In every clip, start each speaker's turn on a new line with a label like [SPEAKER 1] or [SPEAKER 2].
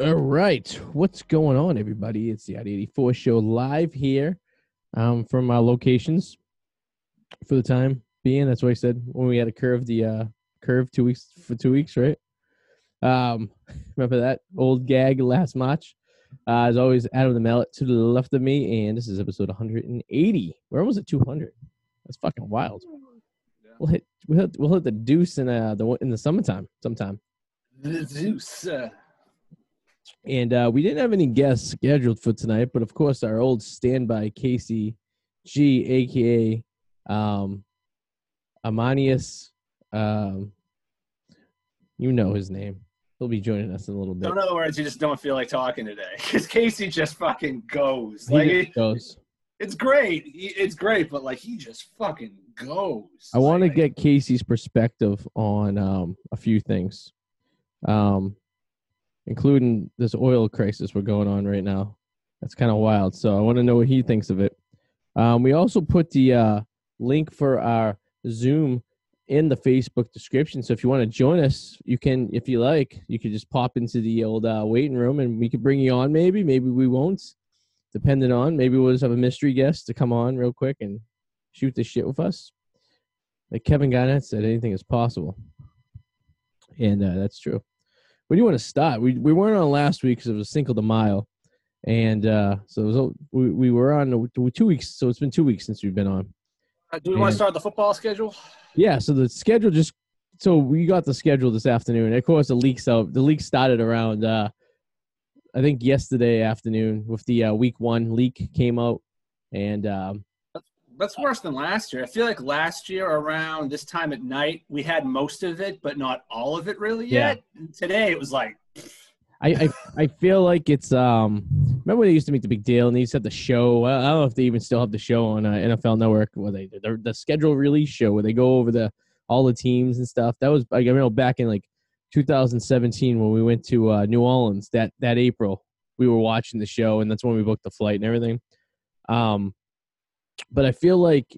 [SPEAKER 1] All right, what's going on, everybody? It's the Arty 84 show live here um, from our locations for the time being. That's what I said when we had a curve the uh, curve two weeks for two weeks, right? Um, remember that old gag last March? Uh, as always, Adam the Mallet to the left of me, and this is episode 180. We're almost at 200. That's fucking wild. We'll hit we'll hit, we'll hit the deuce in uh, the in the summertime sometime.
[SPEAKER 2] The deuce. Uh,
[SPEAKER 1] And uh, we didn't have any guests scheduled for tonight, but of course, our old standby Kacy G, aka um, Armanis. Um, you know his name. He'll be joining us in a little bit.
[SPEAKER 2] so in other words, you just don't feel like talking today because Kacy just fucking goes.
[SPEAKER 1] He
[SPEAKER 2] Like
[SPEAKER 1] just goes.
[SPEAKER 2] it's great, it's great, but like he just fucking goes.
[SPEAKER 1] I want to
[SPEAKER 2] Like,
[SPEAKER 1] get Kacy's perspective on um, a few things, um, including this oil crisis we're going on right now. That's kind of wild. So I want to know what he thinks of it. Um, we also put the uh, link for our Zoom in the Facebook description. So if you want to join us, you can, if you like, you could just pop into the old uh, waiting room and we could bring you on. Maybe, maybe we won't, depending on. Maybe we'll just have a mystery guest to come on real quick and shoot the shit with us. Like Kevin Garnett said, anything is possible, and uh, that's true. Where do you want to start? We we weren't on last week because it was Cinco de Mayo, and uh, so was, we we were on two weeks. So it's been two weeks since we've been on.
[SPEAKER 2] uh, do we want to start the football schedule?
[SPEAKER 1] Yeah, so the schedule just so we got the schedule this afternoon. Of course, the leaks out. The leak started around uh, I think yesterday afternoon with the uh, week one leak came out, and um,
[SPEAKER 2] That's worse than last year. I feel like last year around this time at night we had most of it, but not all of it really
[SPEAKER 1] Yeah.
[SPEAKER 2] yet. And Today it was like
[SPEAKER 1] I, I I feel like it's um. Remember when they used to make the big deal and they used to have the show. I don't know if they even still have the show on uh, NFL Network. Where they the, the schedule release show where they go over the all the teams and stuff. That was like, I know back in like 2017 when we went to uh, New Orleans that that April. We were watching the show and that's when we booked the flight and everything. Um, but I feel like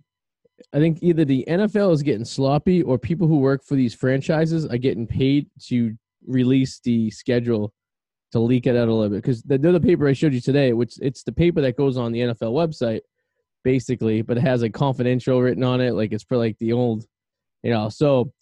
[SPEAKER 1] I think either the NFL is getting sloppy or people who work for these franchises are getting paid to release the schedule to leak it out a little bit because the, they're paper I showed you today, which it's the paper that goes on the NFL website, basically, but it has like confidential written on it, like it's for like the old, you know. So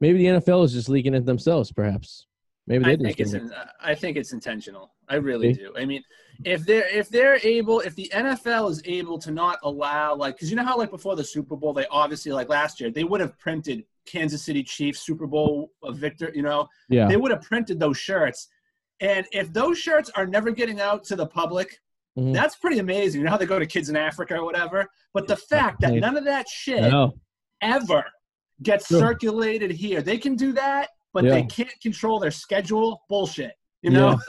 [SPEAKER 1] maybe the NFL is just leaking it themselves, perhaps. Maybe
[SPEAKER 2] I
[SPEAKER 1] they
[SPEAKER 2] think
[SPEAKER 1] just
[SPEAKER 2] it's in, I think it's intentional. I really
[SPEAKER 1] Okay.
[SPEAKER 2] do. I mean, if they're if they're able, if the NFL is able to not allow like, because you know how like before the Super Bowl, they obviously like last year they would have printed Kansas City Chiefs Super Bowl uh, victor. You know,
[SPEAKER 1] yeah,
[SPEAKER 2] they would have printed those shirts. And if those shirts are never getting out to the public,
[SPEAKER 1] Mhm.
[SPEAKER 2] that's pretty amazing. You know how they go to kids in Africa or whatever. But the fact that none of that shit ever gets circulated here. They can do that, but
[SPEAKER 1] Yeah.
[SPEAKER 2] they can't control their schedule. Bullshit. You know?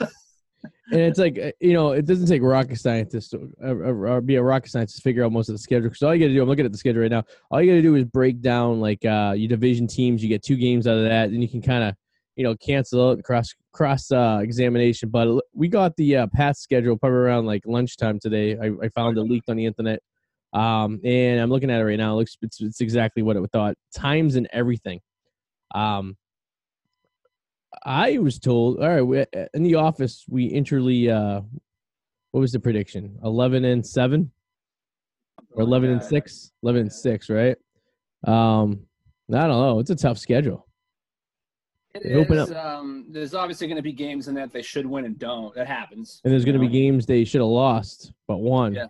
[SPEAKER 1] and it's like uh, you know, it doesn't take rocket scientists to, or, or, or be a rocket scientist to figure out most of the schedule. Because all you got to do, I'm looking at the schedule right now. All you got to do is break down like uh, your division teams. You get two games out of that, and you can kind of you know cancel out cross cross uh, examination. But we got the uh, Pats schedule probably around like lunchtime today. I, I found it leaked on the internet. Um, and I'm looking at it right now. It looks it's, it's exactly what I thought. Times and everything. Um, I was told, all right, we, in the office, we interly, uh, what was the prediction? 11 and 7 or 11 and 6? 11 and 6, right? Um, I don't know. It's a tough schedule.
[SPEAKER 2] It is, um, there's obviously going to be games in that they should win and don't. That happens.
[SPEAKER 1] And there's going to be games they should have lost, but won.
[SPEAKER 2] Yeah.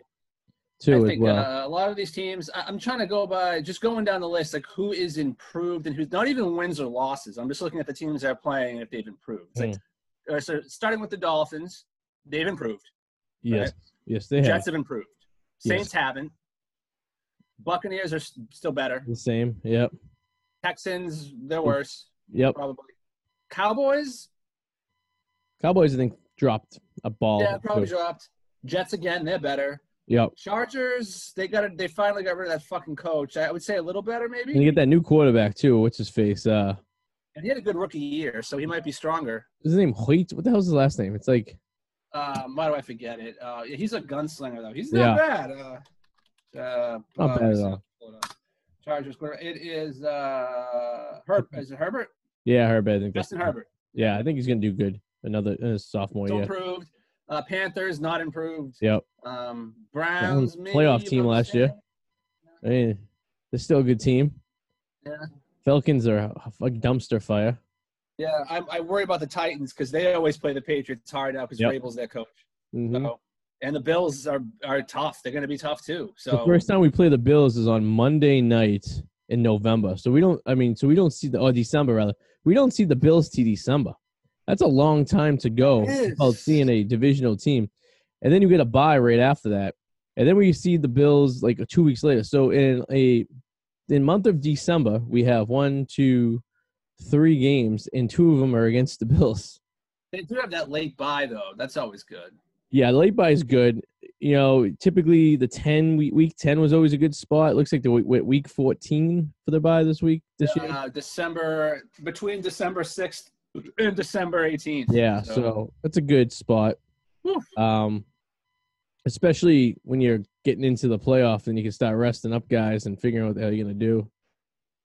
[SPEAKER 1] Too,
[SPEAKER 2] I
[SPEAKER 1] as
[SPEAKER 2] think
[SPEAKER 1] well.
[SPEAKER 2] uh, a lot of these teams. I, I'm trying to go by just going down the list, like who is improved and who's not even wins or losses. I'm just looking at the teams that are playing and if they've improved. It's like,
[SPEAKER 1] Hmm.
[SPEAKER 2] uh, so starting with the Dolphins, they've improved.
[SPEAKER 1] yes. Yes, they have.
[SPEAKER 2] Jets have improved.
[SPEAKER 1] Yes.
[SPEAKER 2] Saints haven't. Buccaneers are still better.
[SPEAKER 1] The same. Yep.
[SPEAKER 2] Texans, they're worse,
[SPEAKER 1] Yep.
[SPEAKER 2] probably. Cowboys,
[SPEAKER 1] Cowboys, I think, dropped a ball.
[SPEAKER 2] yeah, probably
[SPEAKER 1] too.
[SPEAKER 2] dropped. Jets again, they're better.
[SPEAKER 1] Yep.
[SPEAKER 2] Chargers, they got it. They finally got rid of that fucking coach. I would say a little better, maybe.
[SPEAKER 1] And you get that new quarterback, too. What's his face? Uh,
[SPEAKER 2] And he had a good rookie year, so he might be stronger.
[SPEAKER 1] is his name Hoyt? What the hell's his last name? It's like
[SPEAKER 2] Um, why do I forget it? Uh, yeah, he's a gunslinger though. He's not bad. Uh, uh,
[SPEAKER 1] Not
[SPEAKER 2] uh,
[SPEAKER 1] bad at all.
[SPEAKER 2] Chargers. It is uh, Herb. Is it Herbert?
[SPEAKER 1] yeah, Herbert. I think that's
[SPEAKER 2] Justin Herbert.
[SPEAKER 1] Yeah, I think he's gonna do good. another uh, sophomore
[SPEAKER 2] Still
[SPEAKER 1] year.
[SPEAKER 2] improved. Uh, Panthers not improved.
[SPEAKER 1] Yep.
[SPEAKER 2] Um, Browns maybe,
[SPEAKER 1] playoff team last year. I mean, they're still a good team.
[SPEAKER 2] Yeah.
[SPEAKER 1] Falcons are a, dumpster fire.
[SPEAKER 2] Yeah, I, I worry about the Titans because they always play the Patriots hard now because
[SPEAKER 1] Yep.
[SPEAKER 2] Vrabel's their coach.
[SPEAKER 1] Mhm.
[SPEAKER 2] So, and the Bills are are tough. They're going to be tough too. So the
[SPEAKER 1] first time we play the Bills is on Monday night in November. So we don't. I mean, so we don't see the or December rather. We don't see the Bills till December. That's a long time to go about seeing a divisional team, and then you get a bye right after that, and then we see the Bills like two weeks later. So in a in month of December, we have one, two, three games, and two of them are against the Bills.
[SPEAKER 2] they do have that late bye though. That's always good.
[SPEAKER 1] Yeah, late buy is good. You know, typically the ten week week ten was always a good spot. It looks like the week, week fourteen for the buy this week this year.
[SPEAKER 2] Uh, December between December sixth and December eighteenth.
[SPEAKER 1] Yeah, so that's a good spot.
[SPEAKER 2] Whew.
[SPEAKER 1] Um, especially when you're getting into the playoff and you can start resting up guys and figuring out what the hell you're gonna do.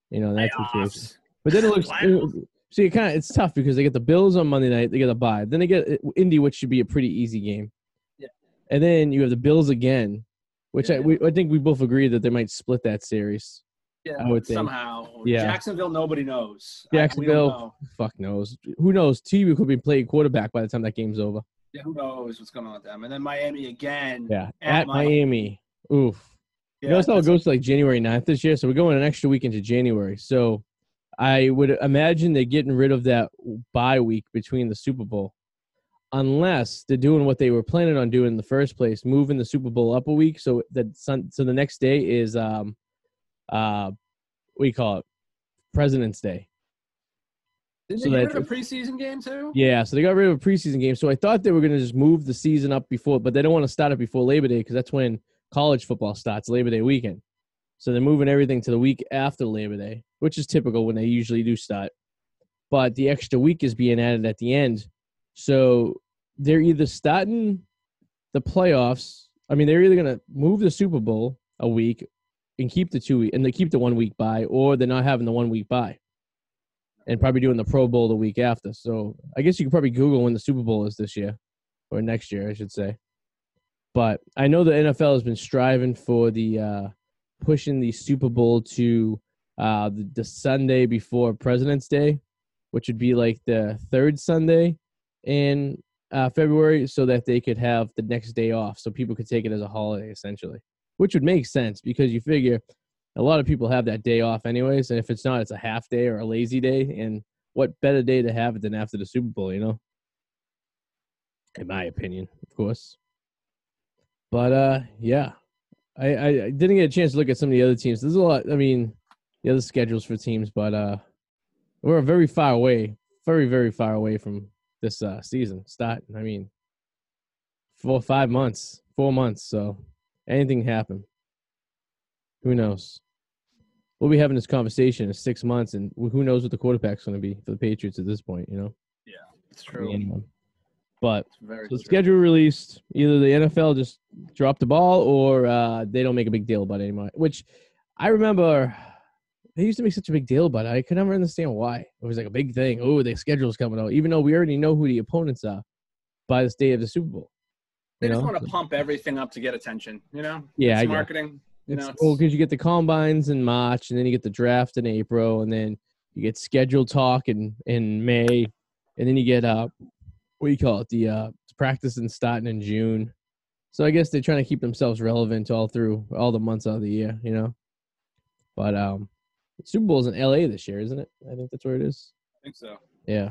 [SPEAKER 1] You know that's.
[SPEAKER 2] Playoffs.
[SPEAKER 1] But then it looks
[SPEAKER 2] Playoffs.
[SPEAKER 1] see it kind of it's tough because they get the Bills on Monday night, they get a bye, then they get uh, Indy, which should be a pretty easy game.
[SPEAKER 2] Yeah.
[SPEAKER 1] And then you have the Bills again, which I we, I think we both agree that they might split that series.
[SPEAKER 2] Yeah,
[SPEAKER 1] I would think.
[SPEAKER 2] somehow.
[SPEAKER 1] Yeah.
[SPEAKER 2] Jacksonville, nobody knows. I- we don't
[SPEAKER 1] Jacksonville,
[SPEAKER 2] know.
[SPEAKER 1] fuck knows. Who knows? Tebow could be playing quarterback by the time that game's over.
[SPEAKER 2] Yeah, who knows what's going on with them? And then Miami again.
[SPEAKER 1] Yeah,
[SPEAKER 2] At
[SPEAKER 1] at,
[SPEAKER 2] Miami.
[SPEAKER 1] Miami. Oof.
[SPEAKER 2] Yeah,
[SPEAKER 1] you notice how it goes to like January 9th this year, so we're going an extra week into January. So I would imagine they're getting rid of that bye week between the Super Bowl, unless they're doing what they were planning on doing in the first place, moving the Super Bowl up a week. So that sun, so the next day is um, uh, you call it? President's Day.
[SPEAKER 2] Didn't
[SPEAKER 1] so
[SPEAKER 2] they get rid of a preseason game too?
[SPEAKER 1] Yeah, so they got rid of a preseason game. So I thought they were going to just move the season up before, but they don't want to start it before Labor Day because that's when college football starts, Labor Day weekend. So they're moving everything to the week after Labor Day, which is typical when they usually do start. But the extra week is being added at the end. So they're either starting the playoffs. I mean, they're either going to move the Super Bowl a week and keep the two week and they keep the one week bye, or they're not having the one week bye and probably doing the Pro Bowl the week after. So I guess you could probably Google when the Super Bowl is this year or next year, I should say. But I know the NFL has been striving for the uh, pushing the Super Bowl to uh, the, the Sunday before President's Day, which would be like the third Sunday in uh, February, so that they could have the next day off, so people could take it as a holiday, essentially, which would make sense because you figure a lot of people have that day off anyways and if it's not it's a half day or a lazy day and what better day to have it than after the super bowl you know? In my opinion of course. But uh yeah. I, I i didn't get a chance to look at some of the other teams. There's a lot i mean the other schedules for teams but uh we're very far away very very far away from this uh season start. i mean four five months four months so anything happen who knows? We'll be having this conversation in six months, and who knows what the quarterback's going to be for the Patriots at this point? You know, Yeah, It's
[SPEAKER 2] true.
[SPEAKER 1] anyone. But so the schedule released, either the NFL just dropped the ball, or uh, they don't make a big deal about it anymore. Which I remember they used to make such a big deal about it. I could never understand why. It was like a big thing. Oh, the schedule's coming out, even though we already know who the opponents are by this day of the Super Bowl.
[SPEAKER 2] They just
[SPEAKER 1] know?
[SPEAKER 2] want to pump everything up to get attention. You know.
[SPEAKER 1] Yeah,
[SPEAKER 2] It's marketing. You know,
[SPEAKER 1] It's
[SPEAKER 2] it's-
[SPEAKER 1] well because you get the combines in March, and then you get the draft in April, and then you get scheduled talk in in May, and then you get uh, what do you call it? The uh, practice and starting in June. So I guess they're trying to keep themselves relevant all through all the months of the year, you know. But um, Super Bowl's in L.A. this year, isn't it? I think that's where it is.
[SPEAKER 2] I think so.
[SPEAKER 1] Yeah.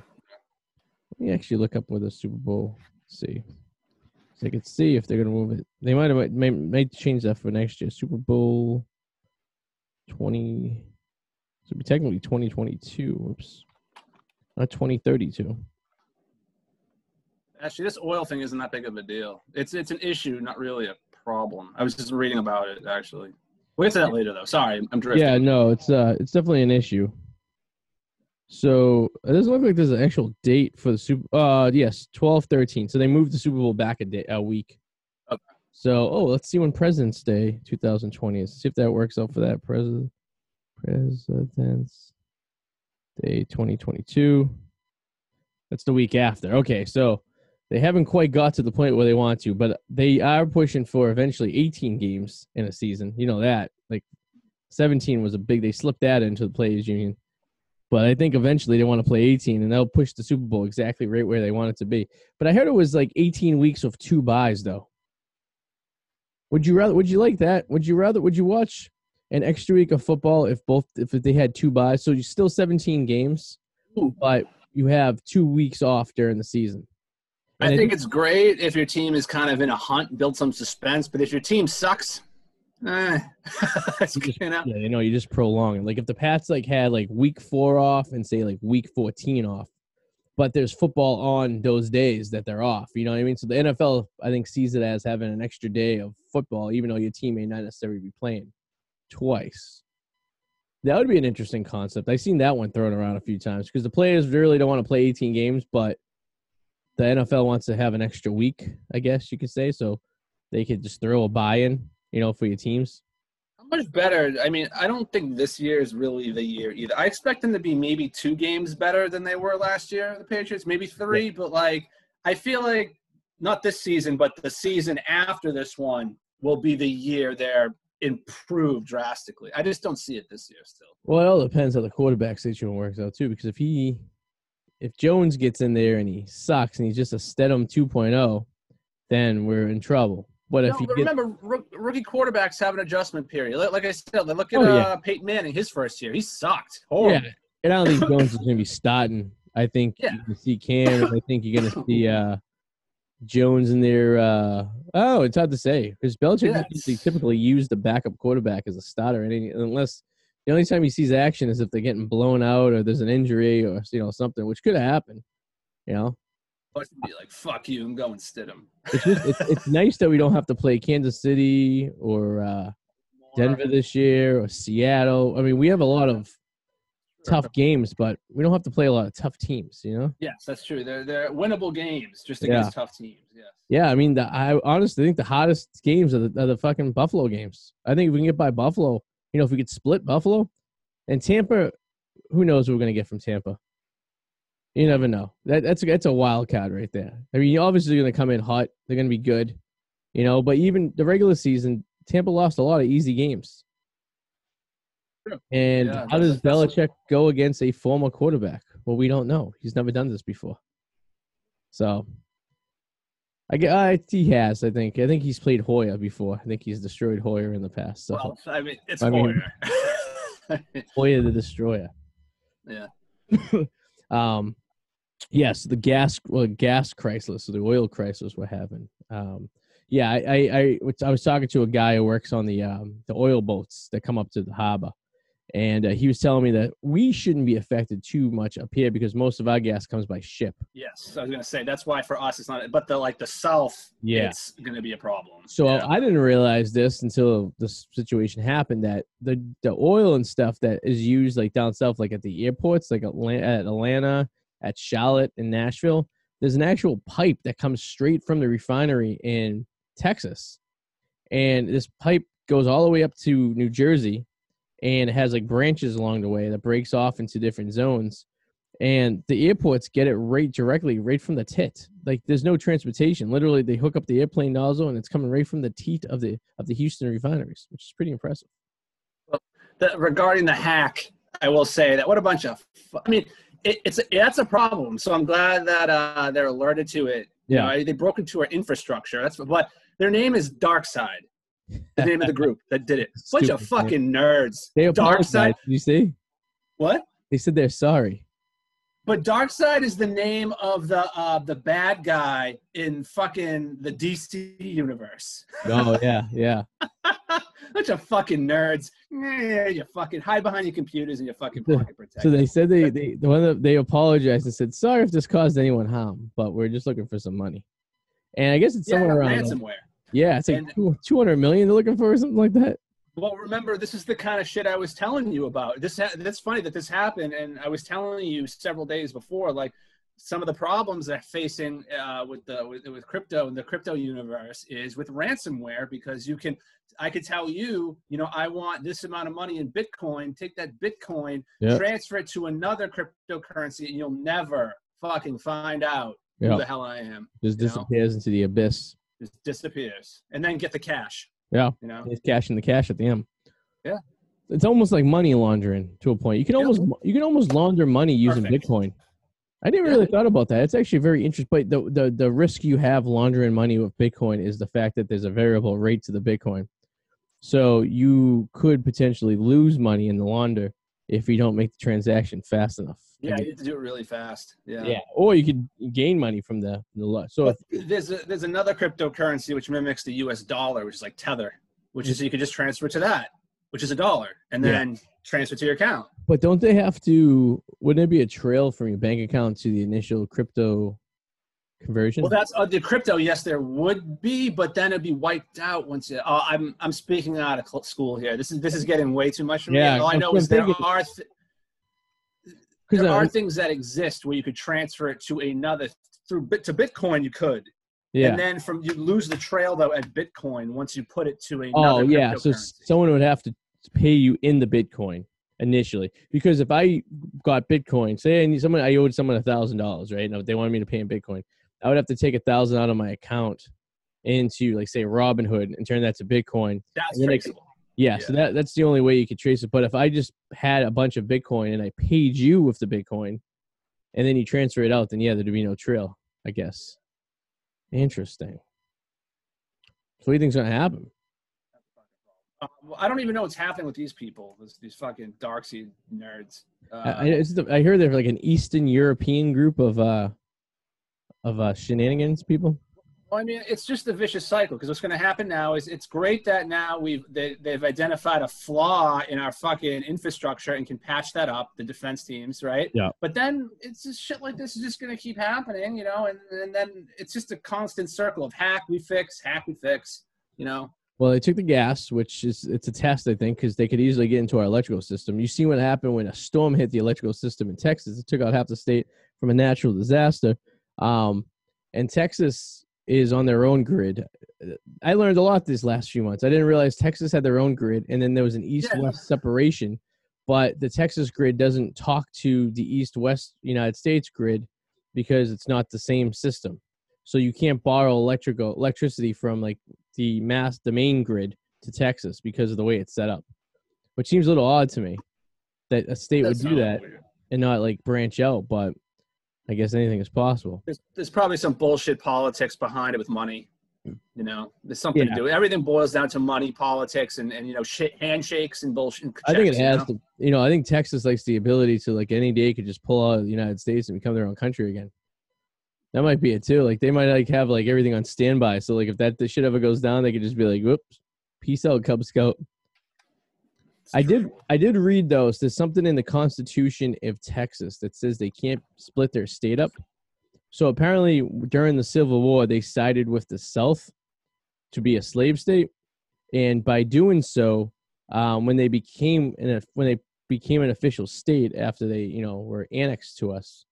[SPEAKER 1] Let me actually look up where the Super Bowl. Let's see. So I could see if they're gonna move it. They might have may, may change that for next year. Super Bowl twenty. So it'd be technically twenty twenty two. Oops. Not twenty thirty two.
[SPEAKER 2] Actually, this oil thing isn't that big of a deal. It's it's an issue, not really a problem. I was just reading about it actually. We'll get to that later though. Sorry, I'm drifting.
[SPEAKER 1] Yeah, no, it's uh it's definitely an issue. So it doesn't look like there's an actual date for the Super. Uh, yes, twelve thirteen. So they moved the Super Bowl back a day, a week.
[SPEAKER 2] Okay.
[SPEAKER 1] So oh, let's see when President's Day 2020 is. See if that works out for that president. President's Day 2022. That's the week after. Okay, so they haven't quite got to the point where they want to, but they are pushing for eventually 18 games in a season. You know that. Like 17 was a big. They slipped that into the players union, but I think eventually they want to play 18, and they'll push the Super Bowl exactly right where they want it to be. But I heard it was like 18 weeks of two buys, though. Would you rather? Would you like that? Would you rather? Would you watch an extra week of football if both if they had two buys? So you still 17 games,
[SPEAKER 2] Ooh.
[SPEAKER 1] but you have two weeks off during the season. And
[SPEAKER 2] I think it's great if your team is kind of in a hunt, build some suspense. But if your team sucks, eh,
[SPEAKER 1] You just-
[SPEAKER 2] know,
[SPEAKER 1] Yeah, you know, you just prolong it. Like if the Pats like had like week four off and say like week fourteen off, but there's football on those days that they're off. You know what I mean? So the NFL I think sees it as having an extra day of football, even though your team may not necessarily be playing twice. That would be an interesting concept. I've seen that one thrown around a few times because the players really don't want to play 18 games, but the NFL wants to have an extra week, I guess you could say. So they could just throw a buy-in, you know, for your teams.
[SPEAKER 2] how much better? I mean, I don't think this year is really the year either. I expect them to be maybe two games better than they were last year, the Patriots, maybe three. But like, I feel like not this season, but the season after this one will be the year they're improved drastically. I just don't see it this year still.
[SPEAKER 1] Well, it all depends how the quarterback situation works out too. Because if he, if Jones gets in there and he sucks and he's just a Stidham 2.0, then we're in trouble. But if
[SPEAKER 2] No,
[SPEAKER 1] he
[SPEAKER 2] but
[SPEAKER 1] gets,
[SPEAKER 2] remember, rook- rookie quarterbacks have an adjustment period. Like, like I said, look at
[SPEAKER 1] Oh, yeah.
[SPEAKER 2] uh, Peyton Manning, his first year. He sucked. Horrible.
[SPEAKER 1] yeah, and I don't think Jones is going to be starting. I think
[SPEAKER 2] Yeah.
[SPEAKER 1] you can see Cam. I think you're going to see uh, Jones in there. Uh, oh, it's hard to say because Belichick
[SPEAKER 2] Yeah,
[SPEAKER 1] typically use the backup quarterback as a starter, any, unless the only time he sees action is if they're getting blown out or there's an injury or you know something, which could happen. You know,
[SPEAKER 2] But to be like, fuck you, I'm going Stidham.
[SPEAKER 1] it's just it's, it's nice that we don't have to play Kansas City or uh, Denver this year or Seattle. I mean, we have a lot of tough games, but we don't have to play a lot of tough teams. You know?
[SPEAKER 2] Yes, that's true. They're they're winnable games just against tough teams. Yes.
[SPEAKER 1] Yeah, I mean, the, I honestly think the hottest games are the, are the fucking Buffalo games. I think if we can get by Buffalo, you know, if we could split Buffalo and Tampa, who knows what we're gonna get from Tampa? You never know. That, that's a, that's a wild card right there. I mean, obviously they're gonna come in hot. They're gonna be good, you know. But even the regular season, Tampa lost a lot of easy games.
[SPEAKER 2] True.
[SPEAKER 1] And
[SPEAKER 2] Yeah,
[SPEAKER 1] how does Belichick go against a former quarterback? Well, we don't know. He's never done this before. So, I get uh, he has. I think. I think he's played Hoyer before. I think he's destroyed Hoyer in the past. So
[SPEAKER 2] Well, I mean, it's
[SPEAKER 1] I mean-
[SPEAKER 2] Hoyer.
[SPEAKER 1] Hoyer the destroyer.
[SPEAKER 2] Yeah.
[SPEAKER 1] um, yes, the gas well, gas crisis, the oil crisis we're having. Um, yeah, I, I, I, I was talking to a guy who works on the um, the oil boats that come up to the harbor, and uh, he was telling me that we shouldn't be affected too much up here because most of our gas comes by ship.
[SPEAKER 2] yes, I was gonna say that's why for us it's not. But the like the South,
[SPEAKER 1] Yeah.
[SPEAKER 2] it's gonna be a problem.
[SPEAKER 1] So
[SPEAKER 2] yeah.
[SPEAKER 1] I didn't realize this until this situation happened that the the oil and stuff that is used like down south, like at the airports, like Atlanta, at Atlanta, at Charlotte, and Nashville, there's an actual pipe that comes straight from the refinery in Texas, and this pipe goes all the way up to New Jersey, and it has like branches along the way that breaks off into different zones. And the airports get it right directly, right from the tit. Like there's no transportation. Literally, they hook up the airplane nozzle, and it's coming right from the teat of the of the Houston refineries, which is pretty impressive.
[SPEAKER 2] the, regarding the hack, I will say that what a bunch of. I mean, it, it's that's a problem. So I'm glad that uh, they're alerted to it. You
[SPEAKER 1] Yeah.
[SPEAKER 2] know, they broke into our infrastructure. That's but their name is Darkside. The name of the group that did it. Bunch of
[SPEAKER 1] Stupid,
[SPEAKER 2] fucking nerds.
[SPEAKER 1] They apologized. Did you see?
[SPEAKER 2] What?
[SPEAKER 1] They said they're sorry.
[SPEAKER 2] But Darkseid is the name of the uh, the bad guy in fucking the DC universe.
[SPEAKER 1] Oh yeah, yeah.
[SPEAKER 2] Bunch of fucking nerds. Yeah, you fucking hide behind your computers and your fucking pocket protector.
[SPEAKER 1] So they said they they the one that they apologized and said sorry if this caused anyone harm, but we're just looking for some money. And I guess it's
[SPEAKER 2] yeah,
[SPEAKER 1] somewhere around. like-
[SPEAKER 2] ransomware.
[SPEAKER 1] Yeah, it's like
[SPEAKER 2] And-
[SPEAKER 1] two two hundred million they're looking for or something like that.
[SPEAKER 2] Well, remember, this is the kind of shit I was telling you about. This ha- that's funny that this happened, and I was telling you several days before, like some of the problems that facing uh, with the with, with crypto and the crypto universe is with ransomware because you can. I could tell you, you know, I want this amount of money in Bitcoin. Take that Bitcoin,
[SPEAKER 1] Yeah.
[SPEAKER 2] transfer it to another cryptocurrency, and you'll never fucking find out
[SPEAKER 1] Yeah.
[SPEAKER 2] who the hell I am.
[SPEAKER 1] Just
[SPEAKER 2] You know?
[SPEAKER 1] disappears into the abyss.
[SPEAKER 2] Just disappears, and then get the cash.
[SPEAKER 1] Yeah.
[SPEAKER 2] You know.
[SPEAKER 1] He's cashing the cash at the end.
[SPEAKER 2] Yeah.
[SPEAKER 1] It's almost like money laundering to a point. You can
[SPEAKER 2] Yeah.
[SPEAKER 1] almost you can almost launder money using
[SPEAKER 2] Perfect.
[SPEAKER 1] Bitcoin. I never
[SPEAKER 2] Yeah.
[SPEAKER 1] really thought about that. It's actually very interesting. But the, the the risk you have laundering money with Bitcoin is the fact that there's a variable rate to the Bitcoin. So you could potentially lose money in the launder if you don't make the transaction fast enough.
[SPEAKER 2] Yeah, you have to do it really fast. Yeah.
[SPEAKER 1] yeah. Or you could gain money from the the lo- so if,
[SPEAKER 2] there's a, there's another cryptocurrency which mimics the U.S. dollar, which is like Tether, which is you could just transfer to that, which is a dollar, and
[SPEAKER 1] Yeah.
[SPEAKER 2] then transfer to your account.
[SPEAKER 1] But don't they have to? Wouldn't there be a trail from your bank account to the initial crypto conversion?
[SPEAKER 2] Well, that's uh, the crypto. Yes, there would be, but then it'd be wiped out once. It, uh, I'm I'm speaking out of school here. This is this is getting way too much for
[SPEAKER 1] Yeah,
[SPEAKER 2] me. All I know is there are th- there are things that exist where you could transfer it to another through bit to Bitcoin. You could,
[SPEAKER 1] yeah.
[SPEAKER 2] and then from you lose the trail though at Bitcoin once you put it to oh, another.
[SPEAKER 1] oh yeah. So someone would have to pay you in the Bitcoin initially, because if I got Bitcoin, say I need someone, I owed someone a thousand dollars, right? Now they wanted me to pay in Bitcoin, I would have to take a thousand out of my account into like say Robinhood and turn that to Bitcoin.
[SPEAKER 2] that's
[SPEAKER 1] and then Yeah, so that that's the only way you could trace it. But if I just had a bunch of Bitcoin and I paid you with the Bitcoin, and then you transfer it out, then yeah, there'd be no trail. I guess. Interesting. So what do you think's gonna happen?
[SPEAKER 2] Uh, well, I don't even know what's happening with these people. These, these fucking darkseed nerds. Uh,
[SPEAKER 1] I, I, the, I heard they're like an Eastern European group of uh of uh shenanigans people.
[SPEAKER 2] Well, I mean, it's just a vicious cycle because what's going to happen now is it's great that now we've they, they've identified a flaw in our fucking infrastructure and can patch that up. The defense teams, right?
[SPEAKER 1] Yeah.
[SPEAKER 2] But then it's just shit like this is just going to keep happening, you know, and, and then it's just a constant circle of hack we fix, hack we fix, you know.
[SPEAKER 1] Well, they took the gas, which is it's a test, I think, because they could easily get into our electrical system. You see what happened when a storm hit the electrical system in Texas. It took out half the state from a natural disaster. Um, and Texas is on their own grid. I learned a lot these last few months. I didn't realize Texas had their own grid, and then there was an east-west separation. But the Texas grid doesn't talk to the east-west United States grid because it's not the same system. So you can't borrow electrical electricity from like the mass the main grid to Texas because of the way it's set up, which seems a little odd to me that a state would do that
[SPEAKER 2] weird.
[SPEAKER 1] and not like branch out. But I guess anything is possible.
[SPEAKER 2] There's, there's probably some bullshit politics behind it with money. You know, there's something
[SPEAKER 1] Yeah.
[SPEAKER 2] to do. Everything boils down to money, politics, and, and you know, shit, handshakes and bullshit. and
[SPEAKER 1] I think it
[SPEAKER 2] checks, you
[SPEAKER 1] has
[SPEAKER 2] know?
[SPEAKER 1] to. You know, I think Texas likes the ability to like any day could just pull out of the United States and become their own country again. That might be it too. Like they might like have like everything on standby. So like if that the shit ever goes down, they could just be like, "Whoops, peace out, Cub Scout." I did. I did read those. There's something in the Constitution of Texas that says they can't split their state up. So apparently during the Civil War they sided with the South to be a slave state, and by doing so, um, when they became an when they became an official state after they you know were annexed to us,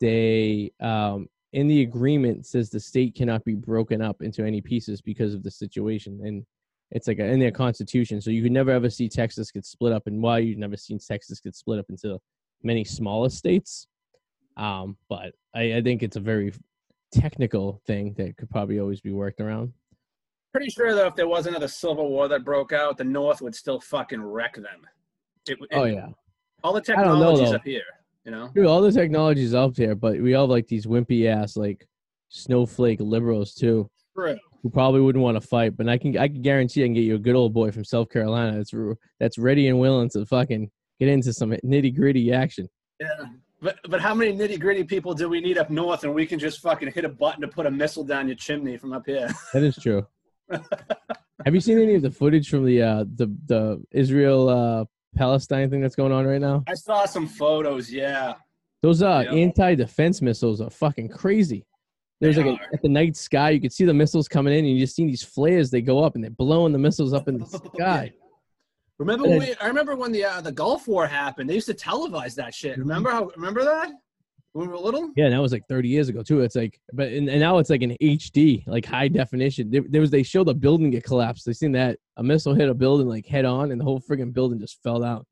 [SPEAKER 1] they um, in the agreement says the state cannot be broken up into any pieces because of the situation and it's like a, in their constitution. So you could never ever see Texas get split up, and why you've never seen Texas get split up into many smaller states. Um, but I, I think it's a very technical thing that could probably always be worked around.
[SPEAKER 2] Pretty sure though, if there was another civil war that broke out, the North would still fucking wreck them. It, it,
[SPEAKER 1] Oh yeah,
[SPEAKER 2] all the
[SPEAKER 1] technologies know,
[SPEAKER 2] up here. You know,
[SPEAKER 1] dude, all the technologies up there, but we all have like these wimpy ass like snowflake liberals too,
[SPEAKER 2] true.
[SPEAKER 1] Who probably wouldn't want to fight. But I can I can guarantee I can get you a good old boy from South Carolina that's that's ready and willing to fucking get into some nitty gritty action.
[SPEAKER 2] Yeah. But but how many nitty gritty people do we need up north, and we can just fucking hit a button to put a missile down your chimney from up here?
[SPEAKER 1] That is true. Have you seen any of the footage from the uh, the the Israel uh, Palestine thing that's going on right now?
[SPEAKER 2] I saw some photos. Yeah.
[SPEAKER 1] Those uh,
[SPEAKER 2] Yeah.
[SPEAKER 1] anti-defense missiles are fucking crazy. There's
[SPEAKER 2] They
[SPEAKER 1] like a, at the night sky, you could see the missiles coming in, and you just see these flares. They go up, and they're blowing the missiles up in the sky.
[SPEAKER 2] Remember when we, I remember when the uh, the Gulf War happened. They used to televise that shit.
[SPEAKER 1] Mm-hmm.
[SPEAKER 2] Remember how? Remember that when we were little?
[SPEAKER 1] Yeah, that was like 30 years ago too. It's like, but and, and now it's like an HD, like high definition. There, there was they showed the building get collapsed. They seen that a missile hit a building like head on, and the whole friggin' building just fell down.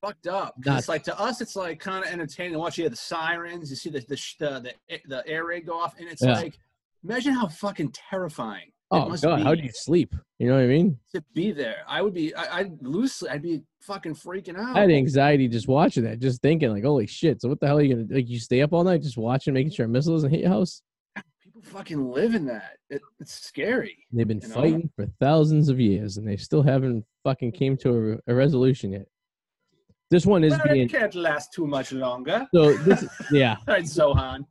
[SPEAKER 2] Fucked up. It's like to us, it's like kind of entertaining to watch. You hear the sirens, you see the the the, the, eh, the air raid go off, and it's
[SPEAKER 1] Yeah.
[SPEAKER 2] like, imagine how fucking terrifying. it
[SPEAKER 1] Oh
[SPEAKER 2] must
[SPEAKER 1] god,
[SPEAKER 2] be
[SPEAKER 1] how do you sleep? You know what I mean?
[SPEAKER 2] to be there. I would be, I, I'd lose, I'd be fucking freaking out.
[SPEAKER 1] I had anxiety just watching that, just thinking like, holy shit. So what the hell are you gonna like? You stay up all night just watching, making sure a missile doesn't hit your house.
[SPEAKER 2] People fucking live in that. It, it's scary.
[SPEAKER 1] They've been
[SPEAKER 2] You know?
[SPEAKER 1] fighting for thousands of years, and they still haven't fucking came to a, a resolution yet. This one is
[SPEAKER 2] Well,
[SPEAKER 1] being
[SPEAKER 2] it can't last too much longer.
[SPEAKER 1] so. This yeah,
[SPEAKER 2] All right, Zohan.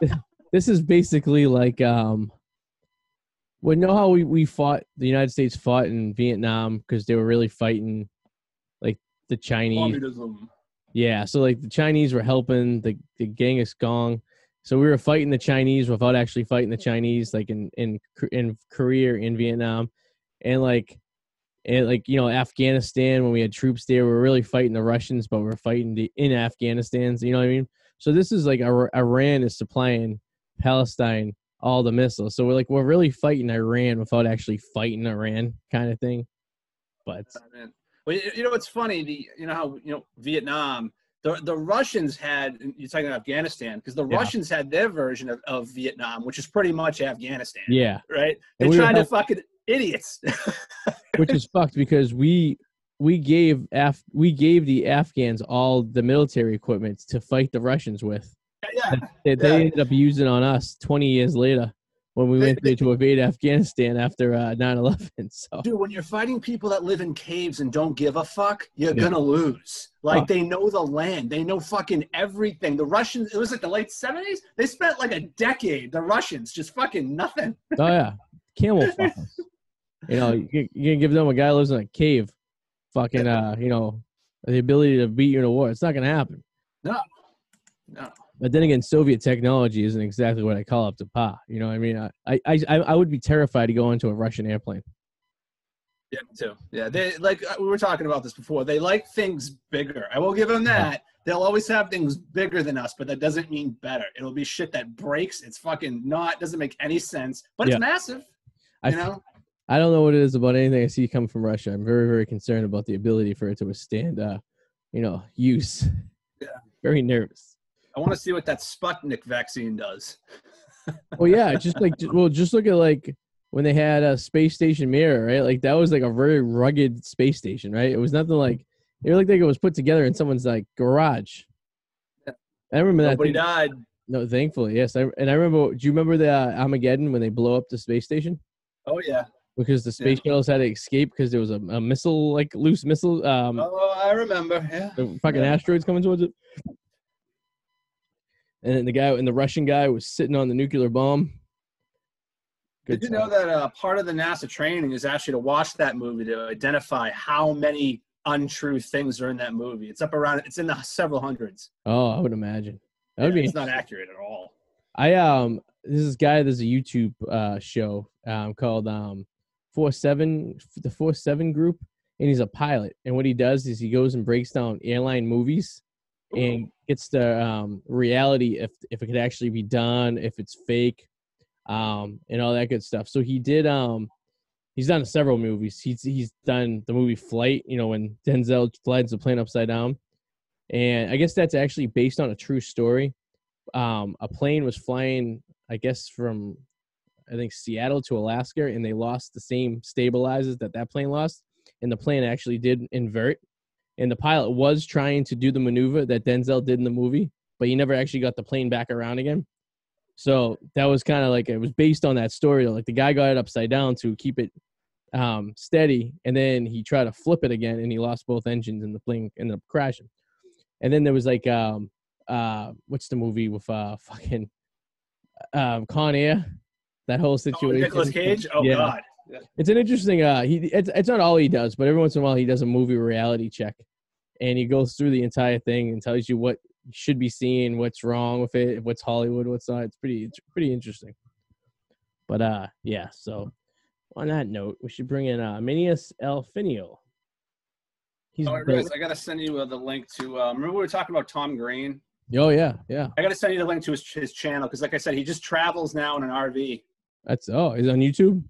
[SPEAKER 1] this is basically like um. Well, know how we, we fought the United States fought in Vietnam because they were really fighting like the Chinese
[SPEAKER 2] Communism.
[SPEAKER 1] Yeah, so like the Chinese were helping the the Genghis Gong. So we were fighting the Chinese without actually fighting the Chinese, like in in in Korea, in Vietnam, and like and like you know Afghanistan when we had troops there, we were really fighting the Russians, but we are fighting the in Afghanistan. You know what I mean? So this is like Iran is supplying Palestine all the missiles. So we're like we're really fighting Iran without actually fighting Iran, kind of thing. But
[SPEAKER 2] Well, you know what's funny? The you know how you know Vietnam. The, the Russians had you're talking about Afghanistan because the
[SPEAKER 1] Yeah.
[SPEAKER 2] Russians had their version of, of Vietnam, which is pretty much Afghanistan,
[SPEAKER 1] yeah,
[SPEAKER 2] right? They're
[SPEAKER 1] we
[SPEAKER 2] trying to fucking idiots.
[SPEAKER 1] which is fucked because we we gave Af- we gave the Afghans all the military equipment to fight the Russians with.
[SPEAKER 2] yeah,
[SPEAKER 1] That they
[SPEAKER 2] Yeah.
[SPEAKER 1] ended up using on us 20 years later when we
[SPEAKER 2] They-
[SPEAKER 1] went there to invade Afghanistan after uh, 9/11. So
[SPEAKER 2] dude, when you're fighting people that live in caves and don't give a fuck, you're
[SPEAKER 1] Yeah.
[SPEAKER 2] gonna lose. Like
[SPEAKER 1] Oh.
[SPEAKER 2] they know the land, they know fucking everything. The Russians, it was like the late '70s. They spent like a decade. The Russians just fucking nothing.
[SPEAKER 1] oh yeah, camel fuck us. You know, you, you can give them a guy who lives in a cave, fucking uh, you know, the ability to beat you in a war. It's not gonna happen.
[SPEAKER 2] No. No.
[SPEAKER 1] But then again, Soviet technology isn't exactly what I call up to par. You know, what I mean, I, I, I, I would be terrified to go into a Russian airplane.
[SPEAKER 2] Yeah, me too. Yeah, they like uh, we were talking about this before. They like things bigger. I will give them that. They'll always have things bigger than us, but that doesn't mean better. It'll be shit that breaks. It's fucking not. Doesn't make any sense. But
[SPEAKER 1] Yeah.
[SPEAKER 2] it's massive.
[SPEAKER 1] I,
[SPEAKER 2] You know.
[SPEAKER 1] I don't know what it is about anything I see come from Russia. I'm very, very concerned about the ability for it to withstand, uh, you know, use.
[SPEAKER 2] Yeah.
[SPEAKER 1] Very nervous.
[SPEAKER 2] I want to see what that Sputnik vaccine does.
[SPEAKER 1] Well, yeah, just like, well, just look at like when they had a space station Mir, right? Like that was like a very rugged space station, right? It was nothing like it looked like it was put together in someone's like garage.
[SPEAKER 2] Yeah.
[SPEAKER 1] I remember that.
[SPEAKER 2] Nobody
[SPEAKER 1] thing-
[SPEAKER 2] died.
[SPEAKER 1] No, thankfully, yes. I, and I remember. Do you remember the uh, Armageddon when they blow up the space station?
[SPEAKER 2] Oh yeah.
[SPEAKER 1] Because the space shuttles had to escape because there was a, a missile, like loose missile, um,
[SPEAKER 2] Oh, I remember. Yeah.
[SPEAKER 1] the fucking
[SPEAKER 2] Yeah.
[SPEAKER 1] asteroids coming towards it. And then the guy and the Russian guy was sitting on the nuclear bomb.
[SPEAKER 2] Did you know that uh, part of the NASA training is actually to watch that movie to identify how many untrue things are in that movie? It's up around. It's in the several hundreds.
[SPEAKER 1] Oh, I would imagine. That would
[SPEAKER 2] Yeah,
[SPEAKER 1] be.
[SPEAKER 2] It's not accurate at all.
[SPEAKER 1] I um. This is guy. There's a YouTube uh show um called um four seven the four seven group, and he's a pilot. And what he does is he goes and breaks down airline movies and gets the um, reality if if it could actually be done, if it's fake, um, and all that good stuff. So he did. Um, he's done several movies. He's he's done the movie Flight. You know when Denzel flies the plane upside down, and I guess that's actually based on a true story. Um, a plane was flying, I guess, from I think Seattle to Alaska, and they lost the same stabilizers that that plane lost, and the plane actually did invert and the pilot was trying to do the maneuver that Denzel did in the movie, but he never actually got the plane back around again. So that was kind of like it was based on that story. Like the guy got it upside down to keep it um, steady, and then he tried to flip it again, and he lost both engines, and the plane ended up crashing. And then there was like, um, uh, what's the movie with uh, fucking um, Con Air? That whole
[SPEAKER 2] Oh,
[SPEAKER 1] situation.
[SPEAKER 2] Nicolas Cage. Oh
[SPEAKER 1] Yeah.
[SPEAKER 2] God.
[SPEAKER 1] It's an interesting. Uh, he it's it's not all he does, but every once in a while he does a movie reality check, and he goes through the entire thing and tells you what you should be seeing, what's wrong with it, what's Hollywood, what's not. It's pretty it's pretty interesting. But uh, yeah. So on that note, we should bring in uh, Minius Elfinio. He's
[SPEAKER 2] Oh,
[SPEAKER 1] built-
[SPEAKER 2] I gotta send you uh, the link to. Uh, remember we were talking about Tom Green.
[SPEAKER 1] oh yeah, yeah.
[SPEAKER 2] I gotta send you the link to his his channel because, like I said, he just travels now in an RV.
[SPEAKER 1] That's oh, he's on YouTube.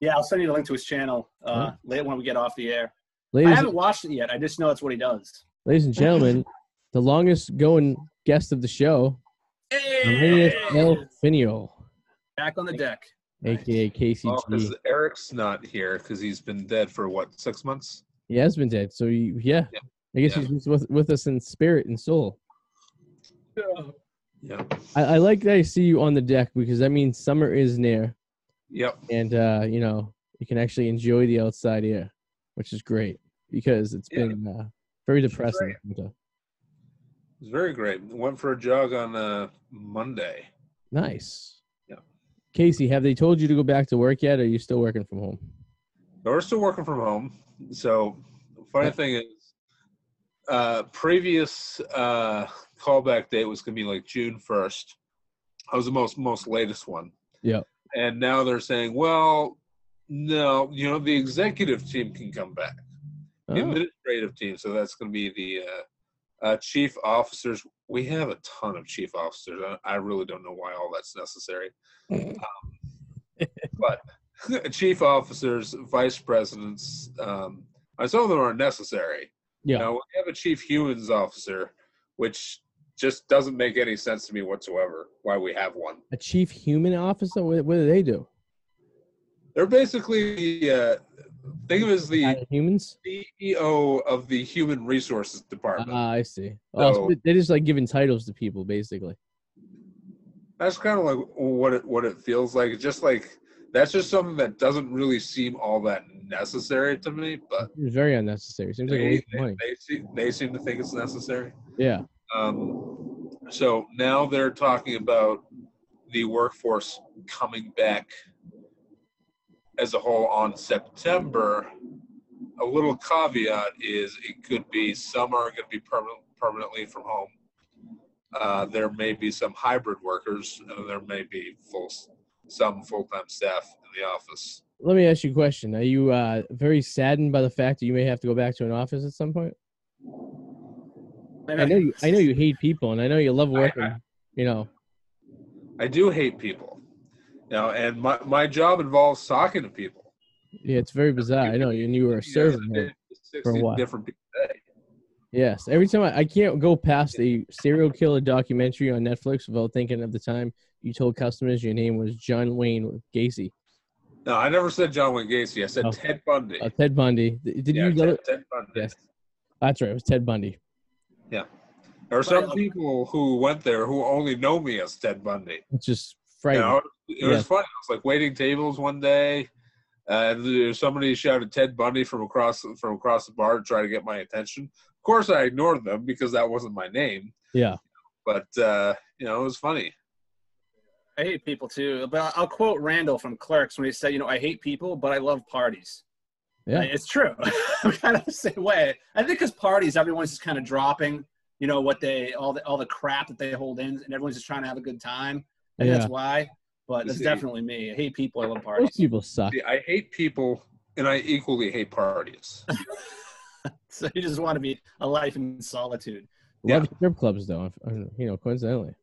[SPEAKER 2] Yeah, I'll send you the link to his channel uh, later when we get off the air. I haven't watched it yet. I just know that's what he does.
[SPEAKER 1] ladies and gentlemen, the longest going guest of the show, Arminius El Finio,
[SPEAKER 2] Back on the deck.
[SPEAKER 1] aka Kacy G.
[SPEAKER 3] Well, because Eric's not here because he's been dead for what six months.
[SPEAKER 1] He has been dead, so he, yeah.
[SPEAKER 3] Yeah.
[SPEAKER 1] I guess
[SPEAKER 3] Yeah.
[SPEAKER 1] he's with, with us in spirit and soul.
[SPEAKER 3] Yeah.
[SPEAKER 1] I, I like that I see you on the deck because that means summer is near,
[SPEAKER 3] Yep.
[SPEAKER 1] and uh, you know you can actually enjoy the outside air, which is great because it's
[SPEAKER 3] Yeah.
[SPEAKER 1] been uh, very depressing.
[SPEAKER 3] great.
[SPEAKER 1] winter.
[SPEAKER 3] It was very great. Went for a jog on uh, Monday.
[SPEAKER 1] Nice.
[SPEAKER 3] Yeah.
[SPEAKER 1] Kacy, have they told you to go back to work yet? Or are you still working from home?
[SPEAKER 3] No, we're still working from home. So the funny thing is, uh, previous uh, callback date was going to be like June first. That was the most most latest one.
[SPEAKER 1] Yep.
[SPEAKER 3] And now they're saying, well, no, you know, the executive team can come back. The
[SPEAKER 1] Oh,
[SPEAKER 3] administrative team. So that's going to be the uh, uh, chief officers. We have a ton of chief officers. I, I really don't know why all that's necessary. Um, but chief officers, vice presidents, um, some of them are necessary.
[SPEAKER 1] yeah.
[SPEAKER 3] Now, we have a chief humans officer, which just doesn't make any sense to me whatsoever why we have one.
[SPEAKER 1] A chief human officer? What, what do they do?
[SPEAKER 3] They're basically, uh, think of it as the
[SPEAKER 1] Uh, humans?
[SPEAKER 3] CEO of the human resources department.
[SPEAKER 1] Ah, I see. Oh, so
[SPEAKER 3] So-
[SPEAKER 1] they're just like giving titles to people, basically.
[SPEAKER 3] That's kind of like what it what it feels like. It's just like that's just something that doesn't really seem all that necessary to me, but
[SPEAKER 1] It's very unnecessary. Seems like a
[SPEAKER 3] they,
[SPEAKER 1] waste of money.
[SPEAKER 3] they, seem, they seem to think it's necessary.
[SPEAKER 1] Yeah.
[SPEAKER 3] Um, so now they're talking about the workforce coming back as a whole on September. A little caveat is it could be some are going to be permanent, permanently from home. Uh, there may be some hybrid workers, and there may be full some full time staff in the office.
[SPEAKER 1] Let me ask you a question. Are you uh, very saddened by the fact that you may have to go back to an office at some point? I know you. I know you hate people, and I know you love working. You know.
[SPEAKER 3] I do hate people, you know, and my, my job involves talking to people.
[SPEAKER 1] Yeah, it's very bizarre. I know, and you were a servant.
[SPEAKER 3] I did
[SPEAKER 1] for a while.
[SPEAKER 3] different people.
[SPEAKER 1] Yes. Every time I, I can't go past a serial killer documentary on Netflix without thinking of the time you told customers your name was John Wayne Gacy.
[SPEAKER 3] No, I never said John Wayne Gacy. I said
[SPEAKER 1] Oh.
[SPEAKER 3] Ted Bundy.
[SPEAKER 1] Uh, Ted Bundy. Did
[SPEAKER 3] yeah,
[SPEAKER 1] you?
[SPEAKER 3] Ted,
[SPEAKER 1] Ted,
[SPEAKER 3] Ted Bundy.
[SPEAKER 1] Yes. That's right. It was Ted Bundy.
[SPEAKER 3] There are some
[SPEAKER 2] Right.
[SPEAKER 3] people who went there who only know me as Ted Bundy.
[SPEAKER 1] It's just
[SPEAKER 3] You
[SPEAKER 1] frightening.
[SPEAKER 3] know, it was
[SPEAKER 1] Yeah.
[SPEAKER 3] funny. I was like waiting tables one day, and there- somebody shouted Ted Bundy from across from across the bar to try to get my attention. Of course, I ignored them because that wasn't my name.
[SPEAKER 1] Yeah.
[SPEAKER 3] But uh, you know, it was funny.
[SPEAKER 2] I hate people too. But I'll quote Randall from Clerks when he said, "You know, I hate people, but I love parties."
[SPEAKER 1] Yeah.
[SPEAKER 2] it's true. I'm kind of the same way. I think because parties, everyone's just kind of dropping, you know, what they all the all the crap that they hold in, and everyone's just trying to have a good time. I think
[SPEAKER 1] Yeah.
[SPEAKER 2] that's why. But that's
[SPEAKER 3] See-
[SPEAKER 2] definitely me. I hate people. I love
[SPEAKER 1] Most
[SPEAKER 2] parties.
[SPEAKER 1] people suck.
[SPEAKER 3] See, I hate people, and I equally hate parties.
[SPEAKER 2] so you just want to be a life in solitude.
[SPEAKER 1] Love strip clubs though. uh, You know, coincidentally.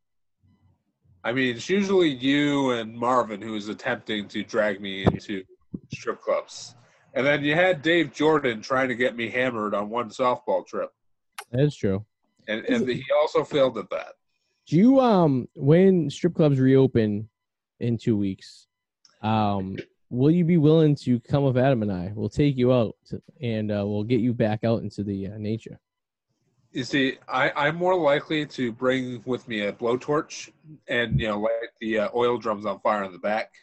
[SPEAKER 3] I mean, it's usually you and Marvin who is attempting to drag me into strip clubs. And then you had Dave Jordan trying to get me hammered on one softball trip.
[SPEAKER 1] That is true.
[SPEAKER 3] And, and he also failed at that.
[SPEAKER 1] Do you um when strip clubs reopen in two weeks, um, will you be willing to come with Adam and I? We'll take you out to, and uh, we'll get you back out into the uh, nature.
[SPEAKER 3] You see, I, I'm more likely to bring with me a blowtorch and, you know, light the uh, oil drums on fire in the back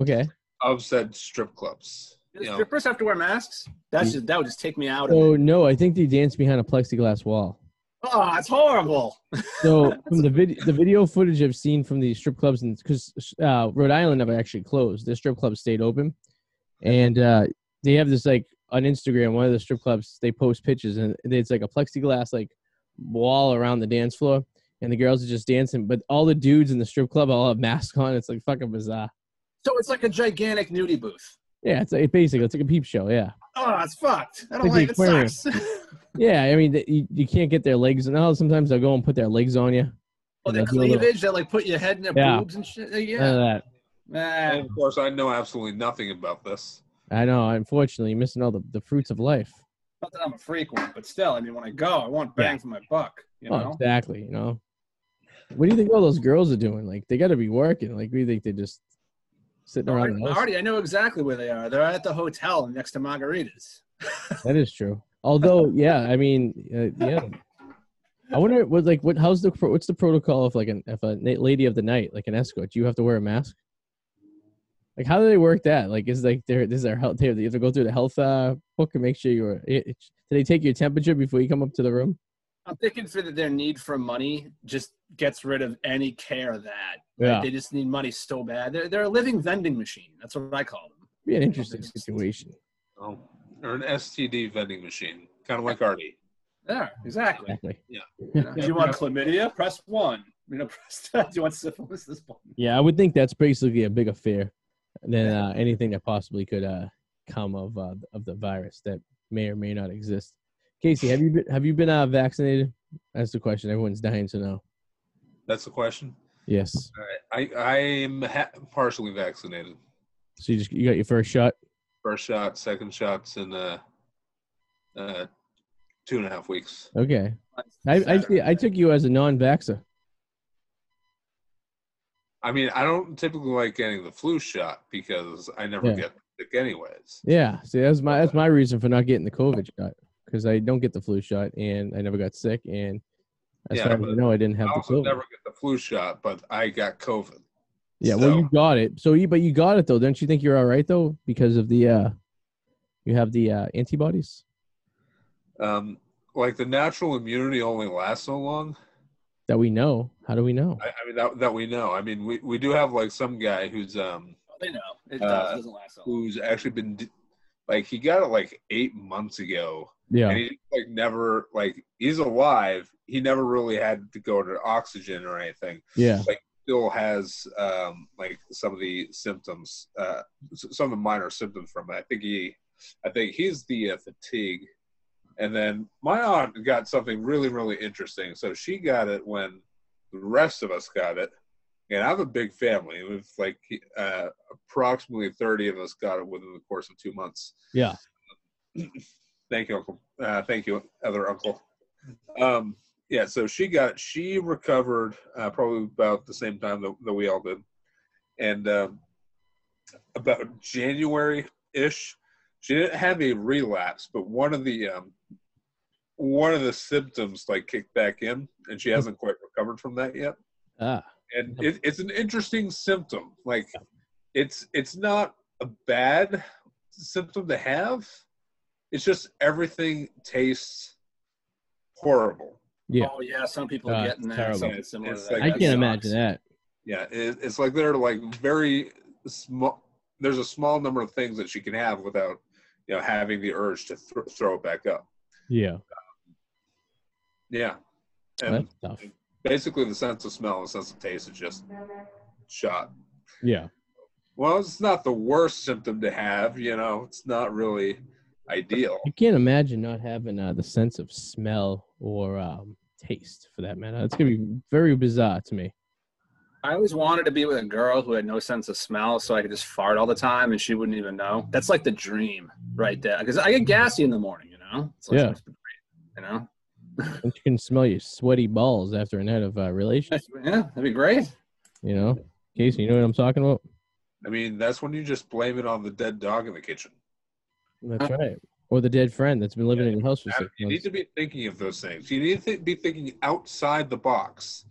[SPEAKER 1] Okay.
[SPEAKER 3] of said strip clubs.
[SPEAKER 2] Do
[SPEAKER 3] You know,
[SPEAKER 2] strippers have to wear masks? That's just that would just take me out. Oh.
[SPEAKER 1] So no, I think they dance behind a plexiglass wall.
[SPEAKER 2] Oh, it's horrible.
[SPEAKER 1] So from the vid- the video footage I've seen from the strip clubs, and because uh, Rhode Island never actually closed, the strip clubs stayed open, and uh, they have this like on Instagram. One of the strip clubs they post pictures, and it's like a plexiglass like wall around the dance floor, and the girls are just dancing, but all the dudes in the strip club all have masks on. It's like fucking bizarre.
[SPEAKER 2] So it's like a gigantic nudie booth.
[SPEAKER 1] Yeah, it's like basically it's like a peep show. Yeah,
[SPEAKER 2] Oh, it's fucked. I don't
[SPEAKER 1] Like
[SPEAKER 2] like
[SPEAKER 1] the
[SPEAKER 2] it.
[SPEAKER 1] aquarium.
[SPEAKER 2] Sucks.
[SPEAKER 1] yeah. I mean, you, you can't get their legs, and now sometimes they'll go and put their legs on you.
[SPEAKER 2] Oh, the
[SPEAKER 1] And they'll do a little-
[SPEAKER 2] cleavage that like put your head in their
[SPEAKER 1] Yeah.
[SPEAKER 2] boobs and shit.
[SPEAKER 1] None
[SPEAKER 2] Yeah.
[SPEAKER 1] of that.
[SPEAKER 2] Nah.
[SPEAKER 3] and of course, I know absolutely nothing about this.
[SPEAKER 1] I know. Unfortunately, you're missing all the, the fruits of life.
[SPEAKER 2] Not that I'm a frequent, but still, I mean, when I go, I want bang
[SPEAKER 1] Yeah.
[SPEAKER 2] for my buck. You
[SPEAKER 1] Oh,
[SPEAKER 2] know,
[SPEAKER 1] exactly. You know, what do you think all those girls are doing? Like, they got to be working. Like, we think they're just sitting around the.
[SPEAKER 2] Already, I know exactly where they are. They're at the hotel next to Margaritas.
[SPEAKER 1] That is true. Although, yeah, I mean, uh, yeah. I wonder what like what how's the what's the protocol of like an if a lady of the night like an escort do you have to wear a mask? Like how do they work that? Like is like there is there health they have to go through the health uh, book and make sure you're. It, it- do they take your temperature before you come up to the room?
[SPEAKER 2] I'm thinking for that their need for money just gets rid of any care of that.
[SPEAKER 1] Yeah,
[SPEAKER 2] Like, they just need money so bad. They're, they're a living vending machine. That's what I call them.
[SPEAKER 1] be an interesting situation.
[SPEAKER 3] Oh, or an STD vending machine, kind of like Arty.
[SPEAKER 2] Yeah, exactly.
[SPEAKER 1] Exactly.
[SPEAKER 2] You know, do you want chlamydia? Press one. You know, press that. Do you want syphilis? This one.
[SPEAKER 1] Yeah, I would think that's basically a bigger fear than uh, anything that possibly could uh, come of uh, of the virus that may or may not exist. Kacy, have you been have you been uh, vaccinated? That's the question. Everyone's dying to know.
[SPEAKER 3] That's the question.
[SPEAKER 1] Yes.
[SPEAKER 3] Right. I I am ha- partially vaccinated.
[SPEAKER 1] So you just you got your first shot.
[SPEAKER 3] First shot, second shots in uh, uh, two and a half weeks.
[SPEAKER 1] Okay. I I, I took you as a non-vaxxer.
[SPEAKER 3] I mean, I don't typically like getting the flu shot because I never
[SPEAKER 1] Yeah.
[SPEAKER 3] get sick anyways.
[SPEAKER 1] Yeah. See, that's my that's my reason for not getting the COVID shot because I don't get the flu shot and I never got sick and as
[SPEAKER 3] Yeah,
[SPEAKER 1] far as I
[SPEAKER 3] but
[SPEAKER 1] know, I didn't
[SPEAKER 3] I
[SPEAKER 1] have the
[SPEAKER 3] also
[SPEAKER 1] COVID.
[SPEAKER 3] never get the flu shot, but I got COVID.
[SPEAKER 1] Yeah, well, you got it. So, you but you got it though. Don't you think you're all right though because of the uh, you have the uh, antibodies?
[SPEAKER 3] Um, like the natural immunity only lasts so long.
[SPEAKER 1] That we know. How do we know?
[SPEAKER 3] I, I mean that that we know. I mean we, we do have like some guy who's um
[SPEAKER 2] They know. It
[SPEAKER 3] Uh,
[SPEAKER 2] does. It doesn't last so long.
[SPEAKER 3] who's actually been d- like he got it like eight months ago
[SPEAKER 1] Yeah.
[SPEAKER 3] and he like never like he's alive. He never really had to go to oxygen or anything.
[SPEAKER 1] Yeah.
[SPEAKER 3] Like still has um like some of the symptoms, uh, some of the minor symptoms from it. I think he, I think he's the uh, fatigue. And then my aunt got something really really interesting. So she got it when the rest of us got it. And I have a big family. With like uh, approximately thirty of us got it within the course of two months.
[SPEAKER 1] Yeah.
[SPEAKER 3] Thank you, Uncle. Uh, thank you, other uncle. Um, yeah, so she got she recovered uh, probably about the same time that, that we all did, and um, about January ish, she didn't have a relapse, but one of the um, one of the symptoms like kicked back in, and she hasn't quite recovered from that yet.
[SPEAKER 1] Ah.
[SPEAKER 3] And it, it's an interesting symptom. Like, it's it's not a bad symptom to have. It's just everything tastes horrible.
[SPEAKER 1] Yeah.
[SPEAKER 2] Oh yeah, some people
[SPEAKER 1] Uh,
[SPEAKER 2] are getting that.
[SPEAKER 1] terrible.
[SPEAKER 2] Something similar
[SPEAKER 3] It's like-
[SPEAKER 1] I can't
[SPEAKER 2] sucks.
[SPEAKER 1] imagine that.
[SPEAKER 3] Yeah, it, it's like they're like very small. There's a small number of things that she can have without, you know, having the urge to th- throw it back up.
[SPEAKER 1] Yeah.
[SPEAKER 3] Yeah,
[SPEAKER 1] Well, that's tough.
[SPEAKER 3] Basically the sense of smell and the sense of taste is just shot.
[SPEAKER 1] Yeah.
[SPEAKER 3] Well, it's not the worst symptom to have. You know, it's not really ideal.
[SPEAKER 1] You can't imagine not having uh, the sense of smell or um, taste for that matter. It's gonna be very bizarre to me.
[SPEAKER 2] I always wanted to be with a girl who had no sense of smell, so I could just fart all the time and she wouldn't even know. That's like the dream right there. Because I get gassy in the morning, you know. It's like
[SPEAKER 1] Yeah.
[SPEAKER 2] You know.
[SPEAKER 1] And you can smell your sweaty balls after a night of uh, relations.
[SPEAKER 2] Yeah, that'd be great.
[SPEAKER 1] You know, Kacy, you know what I'm talking about?
[SPEAKER 3] I mean, that's when you just blame it on the dead dog in the kitchen.
[SPEAKER 1] That's right. Or the dead friend that's been living
[SPEAKER 3] Yeah.
[SPEAKER 1] in your house for
[SPEAKER 3] Adam,
[SPEAKER 1] six
[SPEAKER 3] You need to be thinking of those things. You need to th- be thinking outside the box.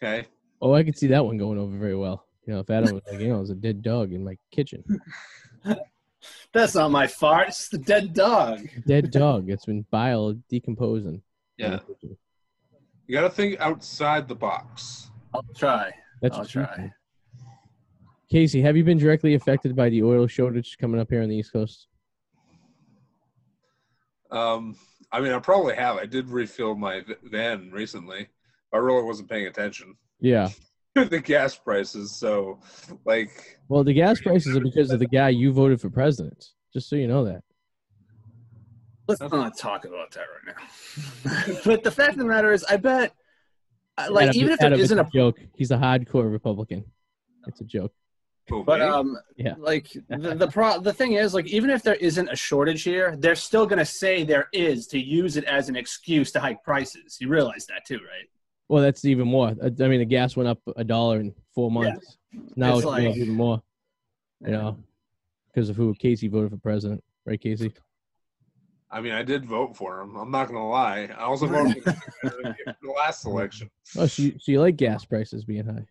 [SPEAKER 3] Okay.
[SPEAKER 1] Oh, I could see that one going over very well. You know, if Adam was like, you know, there's a dead dog in my kitchen.
[SPEAKER 2] That's not my fart. It's the dead dog.
[SPEAKER 1] Dead dog. It's been bile decomposing. In
[SPEAKER 3] Yeah. You got to think outside the box.
[SPEAKER 2] I'll try.
[SPEAKER 1] That's
[SPEAKER 2] I'll try.
[SPEAKER 1] do. Kacy, have you been directly affected by the oil shortage coming up here on the East Coast?
[SPEAKER 3] Um, I mean, I probably have. I did refill my van recently. I really wasn't paying attention
[SPEAKER 1] Yeah.
[SPEAKER 3] the gas prices. So, like,
[SPEAKER 1] Well, the gas prices are because of the guy you voted for president. Just so you know that.
[SPEAKER 2] Let's not talk about that right now. but the fact of the matter is, I bet, I- like,
[SPEAKER 1] Adam,
[SPEAKER 2] even if
[SPEAKER 1] Adam,
[SPEAKER 2] it
[SPEAKER 1] it's
[SPEAKER 2] isn't a
[SPEAKER 1] joke, he's a hardcore Republican. It's a joke.
[SPEAKER 3] Who,
[SPEAKER 2] But um,
[SPEAKER 1] Yeah.
[SPEAKER 2] like the the pro the thing is like even if there isn't a shortage here, they're still gonna say there is to use it as an excuse to hike prices. You realize that too, right?
[SPEAKER 1] Well, that's even more. I I mean, the gas went up a dollar in four
[SPEAKER 2] Yeah.
[SPEAKER 1] months. Now
[SPEAKER 2] It's
[SPEAKER 1] it's,
[SPEAKER 2] like-
[SPEAKER 1] even more. You know, because of who Kacy voted for president, right, Kacy?
[SPEAKER 3] I mean, I did vote for him. I'm not gonna lie. I also voted for the last election.
[SPEAKER 1] Oh, so you, so you like gas prices being high?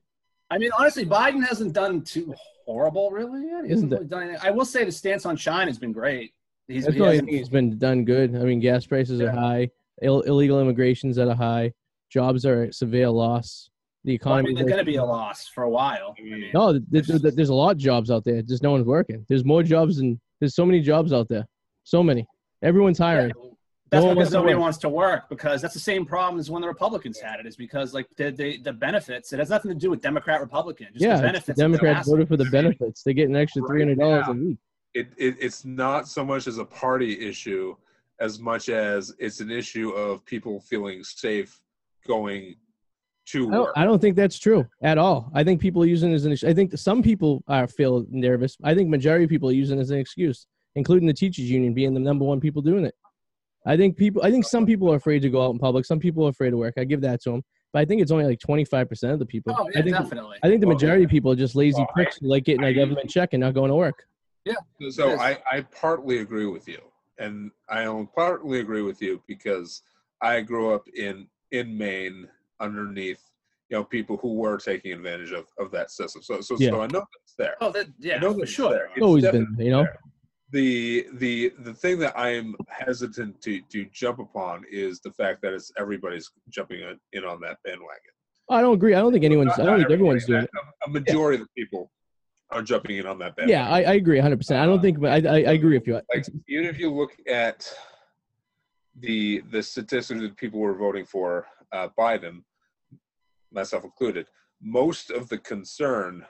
[SPEAKER 2] I mean, honestly, Biden hasn't done too horrible, really. Yet. He
[SPEAKER 1] Isn't
[SPEAKER 2] hasn't really done. I will say the stance on China has been great. He's,
[SPEAKER 1] That's
[SPEAKER 2] he
[SPEAKER 1] why I
[SPEAKER 2] hasn't-
[SPEAKER 1] he's been done good. I mean, gas prices are high, Ill, illegal immigration's at a high, jobs are at severe loss. The
[SPEAKER 2] well, I
[SPEAKER 1] economy.
[SPEAKER 2] mean, they're going to be a loss for a while. I mean,
[SPEAKER 1] No, th- th- th- there's a lot of jobs out there. Just no one's working. There's more jobs than there's so many jobs out there. So many. Everyone's hiring.
[SPEAKER 2] That's
[SPEAKER 1] No
[SPEAKER 2] because nobody
[SPEAKER 1] work.
[SPEAKER 2] wants to work because that's the same problem as when the Republicans had it. Is because like the the, the benefits. It has nothing to do with Democrat Republican. Just
[SPEAKER 1] yeah,
[SPEAKER 2] the
[SPEAKER 1] it's the
[SPEAKER 2] benefits. that
[SPEAKER 1] Democrats
[SPEAKER 2] asking.
[SPEAKER 1] voted for the benefits. They get an extra three hundred dollars a week.
[SPEAKER 3] It, it it's not so much as a party issue as much as it's an issue of people feeling safe going to
[SPEAKER 1] I don't,
[SPEAKER 3] work.
[SPEAKER 1] I don't think that's true at all. I think people are using it as an excuse. I think some people are feel nervous. I think majority of people are using it as an excuse, including the teachers union being the number one people doing it. I think people. I think some people are afraid to go out in public. Some people are afraid to work. I give that to them, but I think it's only like twenty five percent of the people.
[SPEAKER 2] Oh yeah,
[SPEAKER 1] I think.
[SPEAKER 2] definitely.
[SPEAKER 1] I think the
[SPEAKER 3] Well,
[SPEAKER 1] majority of people are just lazy
[SPEAKER 3] well,
[SPEAKER 1] pricks who like getting
[SPEAKER 3] I-
[SPEAKER 1] a government check and not going to work.
[SPEAKER 3] Yeah.
[SPEAKER 2] So
[SPEAKER 3] I, I partly agree with you, and I only partly agree with you because I grew up in in Maine underneath you know people who were taking advantage of, of that system. So so
[SPEAKER 1] Yeah.
[SPEAKER 3] so I know that's there.
[SPEAKER 2] oh, that,
[SPEAKER 3] I
[SPEAKER 2] yeah,
[SPEAKER 3] know
[SPEAKER 2] for
[SPEAKER 3] that's
[SPEAKER 2] sure.
[SPEAKER 3] there.
[SPEAKER 1] It's
[SPEAKER 3] It's
[SPEAKER 1] always been, you know.
[SPEAKER 3] there. The the the thing that I am hesitant to to jump upon is the fact that it's everybody's jumping in- on that bandwagon.
[SPEAKER 1] I don't agree. I don't think anyone's.
[SPEAKER 3] Not-
[SPEAKER 1] I don't think everyone's doing it.
[SPEAKER 3] A, majority of the people are jumping in on that bandwagon.
[SPEAKER 1] Yeah, I, I agree 100. percent I don't think. I, I I agree with you.
[SPEAKER 3] like even if you look at the the statistics that people were voting for uh, Biden, myself included, most of the concern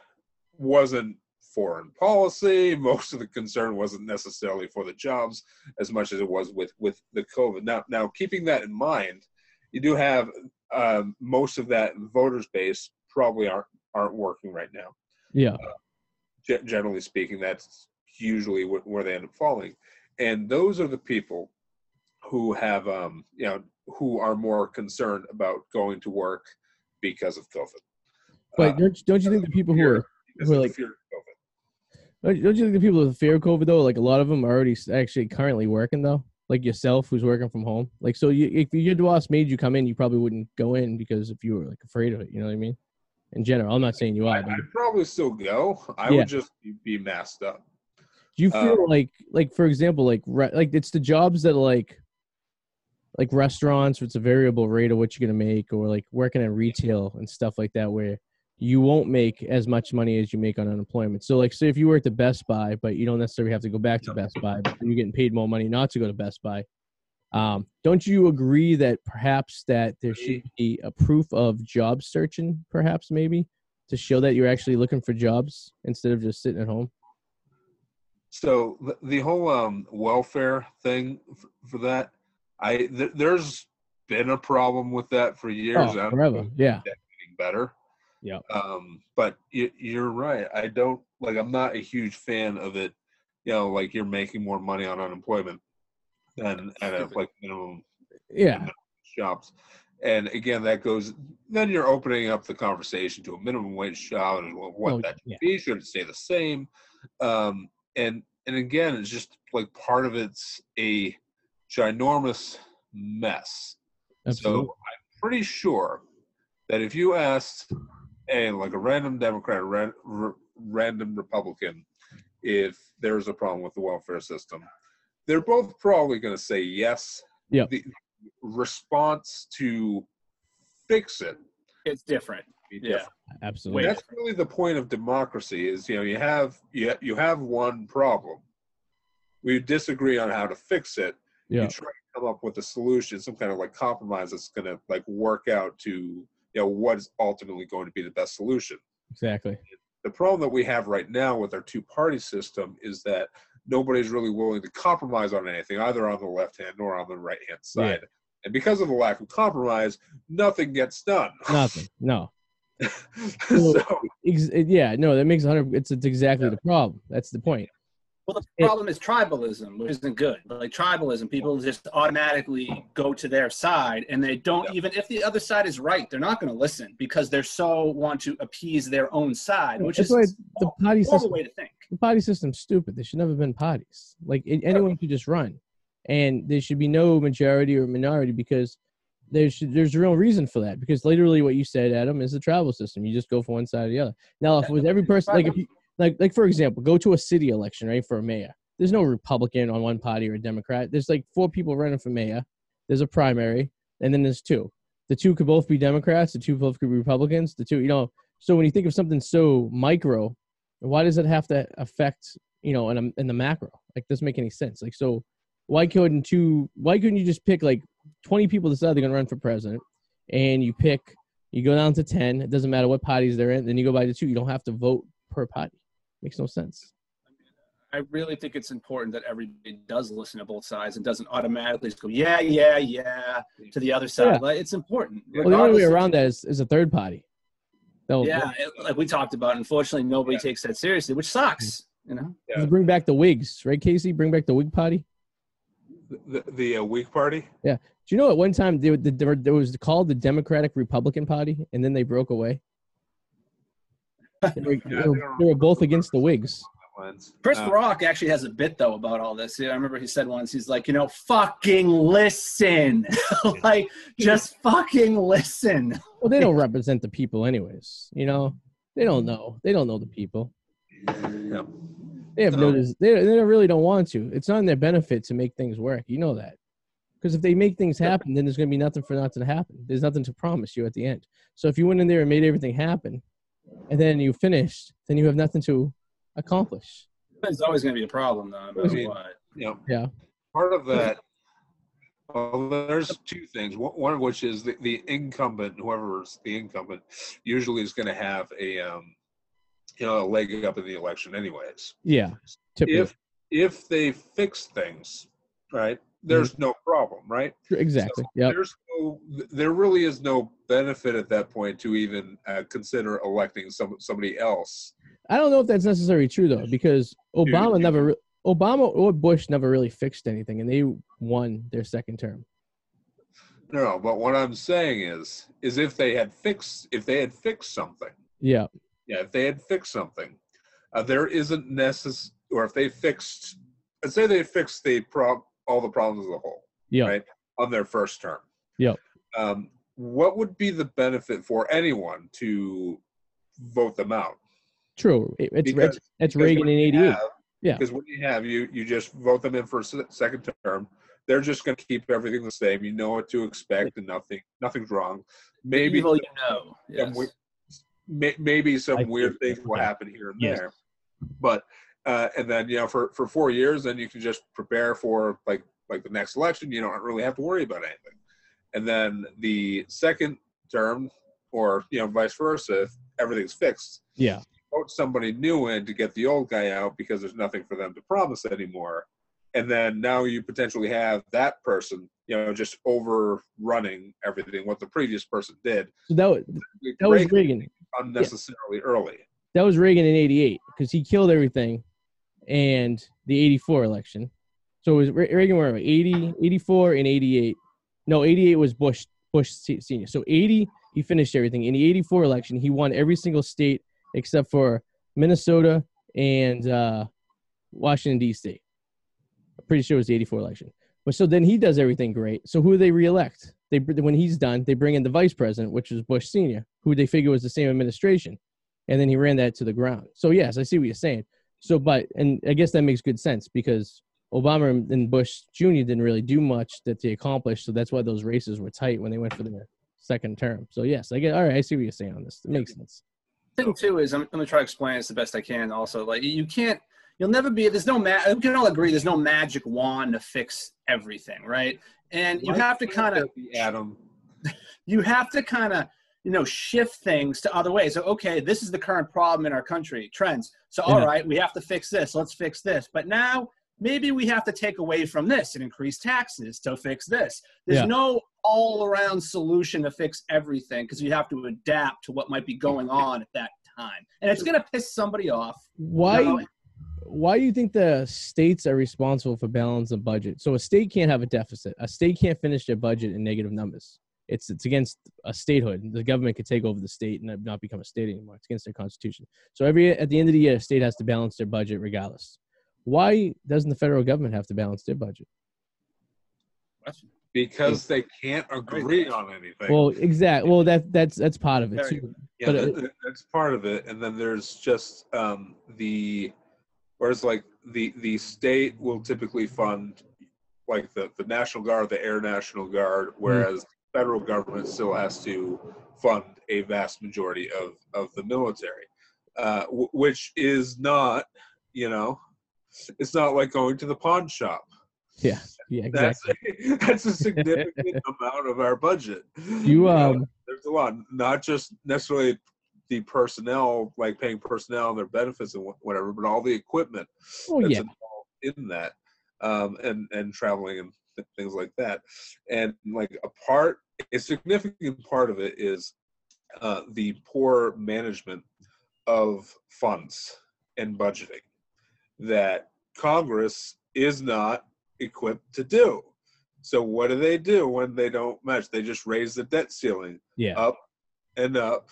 [SPEAKER 3] wasn't foreign policy. Most of the concern wasn't necessarily for the jobs as much as it was with with the COVID. Now, now keeping that in mind, you do have um, most of that voters base probably aren't aren't working right now
[SPEAKER 1] Yeah,
[SPEAKER 3] ge- generally speaking, that's usually wh- where they end up falling. And those are the people who have, um, you know, who are more concerned about going to work because of COVID.
[SPEAKER 1] but
[SPEAKER 3] Uh,
[SPEAKER 1] don't you think the people who are who are like-
[SPEAKER 3] fear of COVID.
[SPEAKER 1] Don't you think the people with fear of COVID though, like a lot of them are already actually currently working though, like yourself who's working from home. Like so, you, if your boss made you come in, you probably wouldn't go in because if you were like afraid of it. You know what I mean? In general, I'm not saying you
[SPEAKER 3] I,
[SPEAKER 1] are. But
[SPEAKER 3] I'd probably still go. I
[SPEAKER 1] Yeah.
[SPEAKER 3] would just be, masked up.
[SPEAKER 1] do you feel
[SPEAKER 3] um,
[SPEAKER 1] like like for example, like re- like it's the jobs that like like restaurants, where it's a variable rate of what you're gonna make, or like working in retail and stuff like that, where you won't make as much money as you make on unemployment. So like say if you were at the Best Buy, but you don't necessarily have to go back to Best Buy, but you're getting paid more money not to go to Best Buy. Um, don't you agree that perhaps that there should be a proof of job searching, perhaps maybe, to show that you're actually looking for jobs instead of just sitting at home?
[SPEAKER 3] So the, the whole um, welfare thing for that, I th- there's been a problem with that for years.
[SPEAKER 1] Oh, forever. Yeah.
[SPEAKER 3] getting better.
[SPEAKER 1] Yeah.
[SPEAKER 3] Um, but you, you're right. I don't like. I'm not a huge fan of it. You know, like you're making more money on unemployment than at a like minimum
[SPEAKER 1] Yeah.
[SPEAKER 3] Shops, And again, that goes. Then you're opening up the conversation to a minimum wage job and what, what
[SPEAKER 1] Oh,
[SPEAKER 3] that should
[SPEAKER 1] yeah.
[SPEAKER 3] be. Should it stay the same? Um, and and again, it's just like part of it's a ginormous mess.
[SPEAKER 1] Absolutely.
[SPEAKER 3] So I'm pretty sure that if you asked a like a random Democrat, a ran, r- random Republican, if there's a problem with the welfare system, they're both probably going to say yes.
[SPEAKER 1] Yep.
[SPEAKER 3] The response to fix it
[SPEAKER 2] It's different.
[SPEAKER 3] be
[SPEAKER 2] Yeah.
[SPEAKER 1] Absolutely.
[SPEAKER 2] Wait.
[SPEAKER 3] That's really the point of democracy is you know you have you, ha- you have one problem. We disagree on how to fix it.
[SPEAKER 1] Yeah.
[SPEAKER 3] You try to come up with a solution, some kind of like compromise that's going to like work out to you know what is ultimately going to be the best solution.
[SPEAKER 1] Exactly.
[SPEAKER 3] The problem that we have right now with our two-party system is that nobody's really willing to compromise on anything, either on the left hand or on the right hand side Yeah. And because of the lack of compromise, nothing gets done.
[SPEAKER 1] Nothing. No.
[SPEAKER 3] so
[SPEAKER 1] Ex- yeah, no, that makes a hundred. It's, it's exactly the problem. That's the point.
[SPEAKER 2] Well, the problem is tribalism, which isn't good. Like tribalism, people just automatically go to their side, and they don't even if the other side is right, they're not going to listen because they're so want to appease their own side, which is
[SPEAKER 1] the potty
[SPEAKER 2] a horrible
[SPEAKER 1] system.
[SPEAKER 2] way to think.
[SPEAKER 1] the potty system's stupid. There should never have been potties. Like a- anyone could just run, and there should be no majority or minority because there should there's a real reason for that. Because literally, what you said, Adam, is the travel system. You just go from one side to the other. Now, if it was every person, like if you, like like for example, go to a city election, right, for a mayor. There's no Republican on one party or a Democrat. There's like four people running for mayor. There's a primary, and then there's two. The two could both be Democrats. The two both could be Republicans. The two, you know. So when you think of something so micro, why does it have to affect you know in, a, in the macro like doesn't make any sense like so why couldn't two why couldn't you just pick like 20 people decide they're going to run for president and you pick you go down to 10 it doesn't matter what parties they're in then you go by the two you don't have to vote per party makes no sense
[SPEAKER 2] I really think it's important that everybody does listen to both sides and doesn't automatically just go, yeah, yeah, yeah, to the other side.
[SPEAKER 1] Yeah.
[SPEAKER 2] Like, it's important.
[SPEAKER 1] well the only way around that is, is a third party They'll,
[SPEAKER 2] Yeah, it- like we talked about. Unfortunately, nobody takes that seriously, which sucks. You know.
[SPEAKER 3] Yeah.
[SPEAKER 1] bring back the Whigs right Kacy bring back the Whig party
[SPEAKER 3] the, the uh, week party. Yeah.
[SPEAKER 1] Do you know at one time they, the, there, there was called the democratic republican party and then they broke away they were, they were-
[SPEAKER 3] don't
[SPEAKER 1] they were both against the Whigs
[SPEAKER 3] Ones.
[SPEAKER 2] Chris
[SPEAKER 3] Uh,
[SPEAKER 2] Rock actually has a bit though about all this. I remember he said once, he's like, you know, fucking listen, like just fucking listen.
[SPEAKER 1] Well, they don't represent the people, anyways. You know, they don't know. They don't know the people.
[SPEAKER 3] yeah.
[SPEAKER 1] They have no.
[SPEAKER 3] No.
[SPEAKER 1] des- They they really don't want to. It's not in their benefit to make things work. You know that. Because if they make things happen, then there's going to be nothing for nothing to happen. There's nothing to promise you at the end. So if you went in there and made everything happen, and then you finished, then you have nothing to accomplish.
[SPEAKER 2] It's always going to be a problem, though, no
[SPEAKER 3] I
[SPEAKER 2] matter
[SPEAKER 3] mean-
[SPEAKER 2] what.
[SPEAKER 3] you know,
[SPEAKER 1] Yeah.
[SPEAKER 3] part of that. Well, there's two things. One one of which is the, the incumbent, whoever's the incumbent, usually is going to have a, um, you know, a leg up in the election, anyways.
[SPEAKER 1] Yeah. Typically.
[SPEAKER 3] If if they fix things, right, there's no problem, right?
[SPEAKER 1] exactly. Yep.
[SPEAKER 3] There's no, there really is no benefit at that point to even uh, consider electing some somebody else.
[SPEAKER 1] I don't know if that's necessarily true though, because Obama never, re- Obama or Bush never really fixed anything, and they won their second term.
[SPEAKER 3] No, but what I'm saying is, is if they had fixed, if they had fixed something,
[SPEAKER 1] Yeah.
[SPEAKER 3] yeah, if they had fixed something, uh, there isn't necess, or if they fixed, let's say they fixed the prob, all the problems as a whole
[SPEAKER 1] Yeah.
[SPEAKER 3] Right. on their first term.
[SPEAKER 1] Yep.
[SPEAKER 3] Um, what would be the benefit for anyone to vote them out?
[SPEAKER 1] True. It- It's
[SPEAKER 3] Because-
[SPEAKER 1] it's, it's
[SPEAKER 3] Because
[SPEAKER 1] Reagan in
[SPEAKER 3] you
[SPEAKER 1] '88. Yeah.
[SPEAKER 3] Because what you have, you you just vote them in for a second term. They're just going to keep everything the same. You know what to expect, and nothing nothing's wrong. Maybe
[SPEAKER 2] Evil, you know. Yes.
[SPEAKER 3] we- maybe some
[SPEAKER 1] see
[SPEAKER 3] weird
[SPEAKER 1] what
[SPEAKER 3] things
[SPEAKER 1] you're
[SPEAKER 3] will
[SPEAKER 1] saying.
[SPEAKER 3] happen here and
[SPEAKER 1] Yes.
[SPEAKER 3] there, but uh, and then you know for for four years, then you can just prepare for like like the next election. You don't really have to worry about anything. And then the second term, or you know vice versa, if everything's fixed,
[SPEAKER 1] Yeah.
[SPEAKER 3] vote somebody new in to get the old guy out because there's nothing for them to promise anymore. And then now you potentially have that person, you know, just overrunning everything what the previous person did.
[SPEAKER 1] So that was, that was
[SPEAKER 3] Reagan
[SPEAKER 1] Reagan.
[SPEAKER 3] unnecessarily early.
[SPEAKER 1] That was Reagan in '88 because he killed everything, and the '84 election. So it was Re- Reagan were 80, 84, and '88. No, '88 was Bush Bush senior. So '80 he finished everything. In the '84 election, he won every single state except for Minnesota and uh, Washington D.C. I'm pretty sure it was the '84 election. But so then he does everything great. So who do they reelect? They when he's done, they bring in the vice president, which was Bush senior, who they figure was the same administration, and then he ran that to the ground. So yes, I see what you're saying. So, but and I guess that makes good sense because Obama and- and Bush Jr. didn't really do much that they accomplished. So that's why those races were tight when they went for their second term. So yes, I get. All right, I see what you're saying on this. It makes sense.
[SPEAKER 2] thing too is I'm, I'm gonna try to explain this the best I can. Also, like you can't, you'll never be. There's no ma- We can all agree there's no magic wand to fix everything, right? And you have to kind of,
[SPEAKER 3] Adam.
[SPEAKER 2] you have to kind of, you know, shift things to other ways. So, okay, this is the current problem in our country, trends. So, all
[SPEAKER 1] Yeah.
[SPEAKER 2] right, we have to fix this. Let's fix this. But now maybe we have to take away from this and increase taxes to fix this. There's
[SPEAKER 1] Yeah.
[SPEAKER 2] no all around solution to fix everything because you have to adapt to what might be going on at that time. And it's going to piss somebody off.
[SPEAKER 1] Why?
[SPEAKER 2] No.
[SPEAKER 1] Why do you think the states are responsible for balance of budget? So a state can't have a deficit. A state can't finish their budget in negative numbers. It's it's against a statehood. The government could take over the state and not become a state anymore. It's against their constitution. So every at the end of the year, a state has to balance their budget regardless. Why doesn't the federal government have to balance their budget?
[SPEAKER 3] because they can't agree on anything.
[SPEAKER 1] Well, exactly. Well, that that's that's part of it too.
[SPEAKER 3] yeah,
[SPEAKER 1] but
[SPEAKER 3] that- that's part of it. And then there's just um, the, whereas like the the state will typically fund like the the National Guard, the Air National Guard, whereas federal government still has to fund a vast majority of of the military, uh, w- which is not, you know, it's not like going to the pawn shop.
[SPEAKER 1] Yeah, yeah, exactly.
[SPEAKER 3] That's that's a significant amount of our budget.
[SPEAKER 1] You
[SPEAKER 3] know,
[SPEAKER 1] um,
[SPEAKER 3] there's a lot, not just necessarily the personnel, like paying personnel and their benefits and whatever, but all the equipment
[SPEAKER 1] oh
[SPEAKER 3] that's
[SPEAKER 1] yeah,
[SPEAKER 3] involved in that, um, and and traveling and th- things like that. And like a part, a significant part of it is uh, the poor management of funds and budgeting that Congress is not equipped to do. So what do they do when they don't match? They just raise the debt ceiling
[SPEAKER 1] yeah.
[SPEAKER 3] up and up